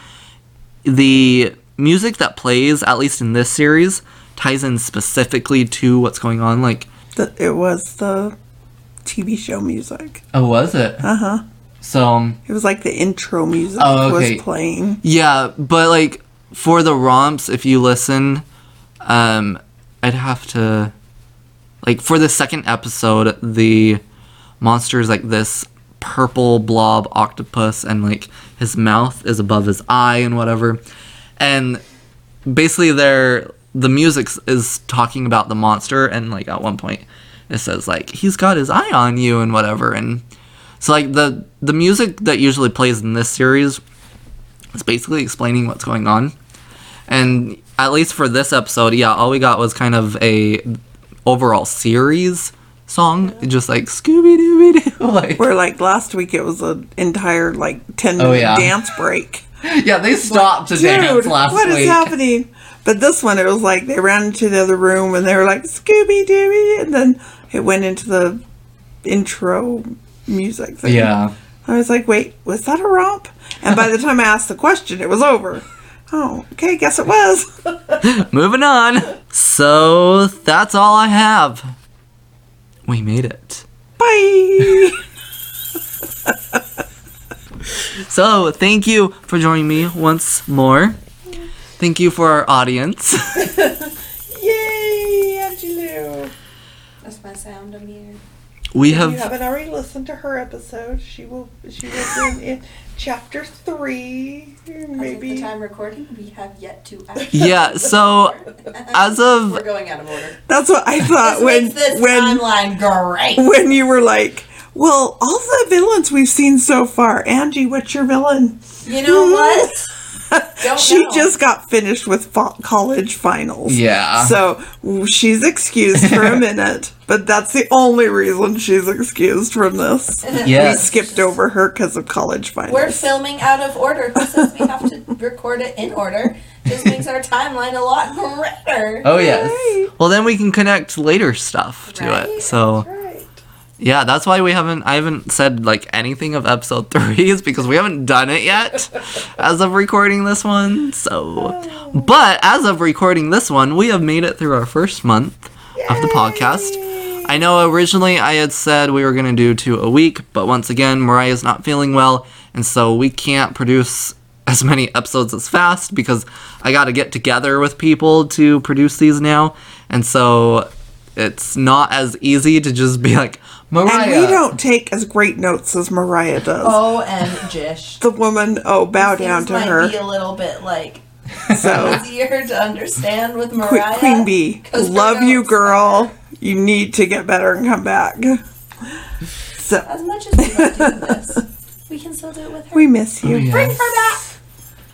the music that plays, at least in this series, ties in specifically to what's going on. Like, The, it was the TV show music. oh, was it? Uh huh. So It was like the intro music Oh, okay. was playing. yeah, but like for the romps, if you listen, um, I'd have to like for the second episode, the monster is like this purple blob octopus, and like his mouth is above his eye and whatever, and basically they're the music is talking about the monster, and like at one point it says like he's got his eye on you and whatever, and so like the the music that usually plays in this series is basically explaining what's going on. And at least for this episode, yeah, all we got was kind of a overall series song, just like Scooby Dooby Doo. [laughs] Like, Where like last week it was an entire like ten minute oh, yeah. dance break. [laughs] yeah, they stopped to Dude, dance last what is week. happening? But this one, it was like they ran into the other room and they were like Scooby Dooby, and then it went into the intro music thing. Yeah. I was like, wait, was that a romp? And by the [laughs] time I asked the question, it was over. Oh, okay, guess it was. [laughs] Moving on. So that's all I have. We made it. Bye. [laughs] So thank you for joining me once more. Thank you for our audience. [laughs] Yay, Angelou. That's my sound I'm here. We If you have haven't already listened to her episode, she will she will. in, in chapter three. As of Maybe the time recording, we have yet to [laughs] act. yeah. So [laughs] as of We're going out of order. that's what I [laughs] thought This when this when timeline great. when you were like, well, all the villains we've seen so far. Angie, what's your villain? You know what? Don't she know. just got finished with fa- college finals. Yeah. So she's excused for a [laughs] minute, but that's the only reason she's excused from this. [laughs] We skipped over her because of college finals. We're filming out of order. Who says we have to [laughs] record it in order? Just makes our timeline a lot greater. Oh yes. Well, then we can connect later stuff to Right? it. So right. Yeah, that's why we haven't. I haven't said like anything of episode [laughs] three is because we haven't done it yet [laughs] as of recording this one. So, oh. but as of recording this one, we have made it through our first month of the podcast. I know originally I had said we were gonna do two a week, but once again, Mariah's not feeling well, and so we can't produce as many episodes as fast because I got to get together with people to produce these now, and so it's not as easy to just be like Mariah. And we don't take as great notes as Mariah does. Oh, and Jish. The woman, oh, bow down Things to might her. be a little bit like So, easier to understand with Mariah. Queen Bee, love you, notes girl. You need to get better and come back. So, As much as we love this, we can still do it with her. we miss you. Oh, Bring her back.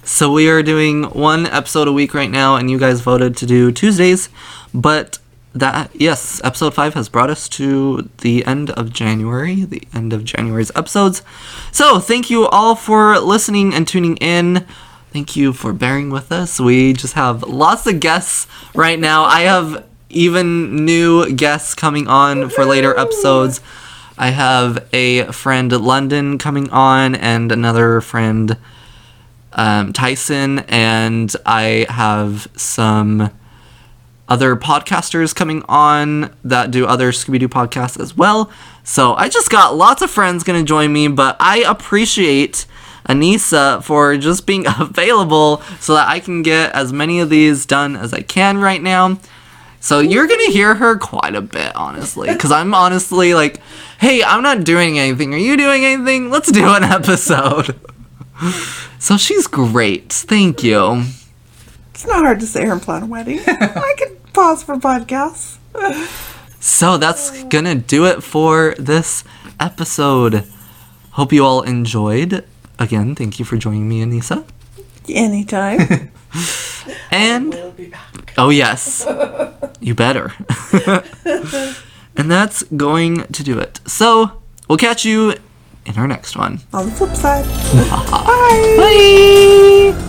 So we are doing one episode a week right now, and you guys voted to do Tuesdays. But that yes, episode five has brought us to the end of January, the end of January's episodes. So thank you all for listening and tuning in. Thank you for bearing with us. We just have lots of guests right now. I have even new guests coming on for later episodes. I have a friend London coming on and another friend um, Tyson, and I have some other podcasters coming on that do other Scooby Doo podcasts as well. So I just got lots of friends going to join me, but I appreciate Anissa for just being [laughs] available so that I can get as many of these done as I can right now. So you're gonna hear her quite a bit, honestly, because I'm honestly like, "Hey, I'm not doing anything. Are you doing anything? Let's do an [laughs] episode." So she's great. Thank you. It's not hard to say her and plan a wedding. [laughs] I could pause for podcasts. So that's gonna do it for this episode. Hope you all enjoyed. Again, thank you for joining me, Anissa. Anytime. [laughs] And we'll be back. oh yes, you better. [laughs] and that's going to do it. So we'll catch you in our next one. On the flip side. [laughs] Bye. Bye.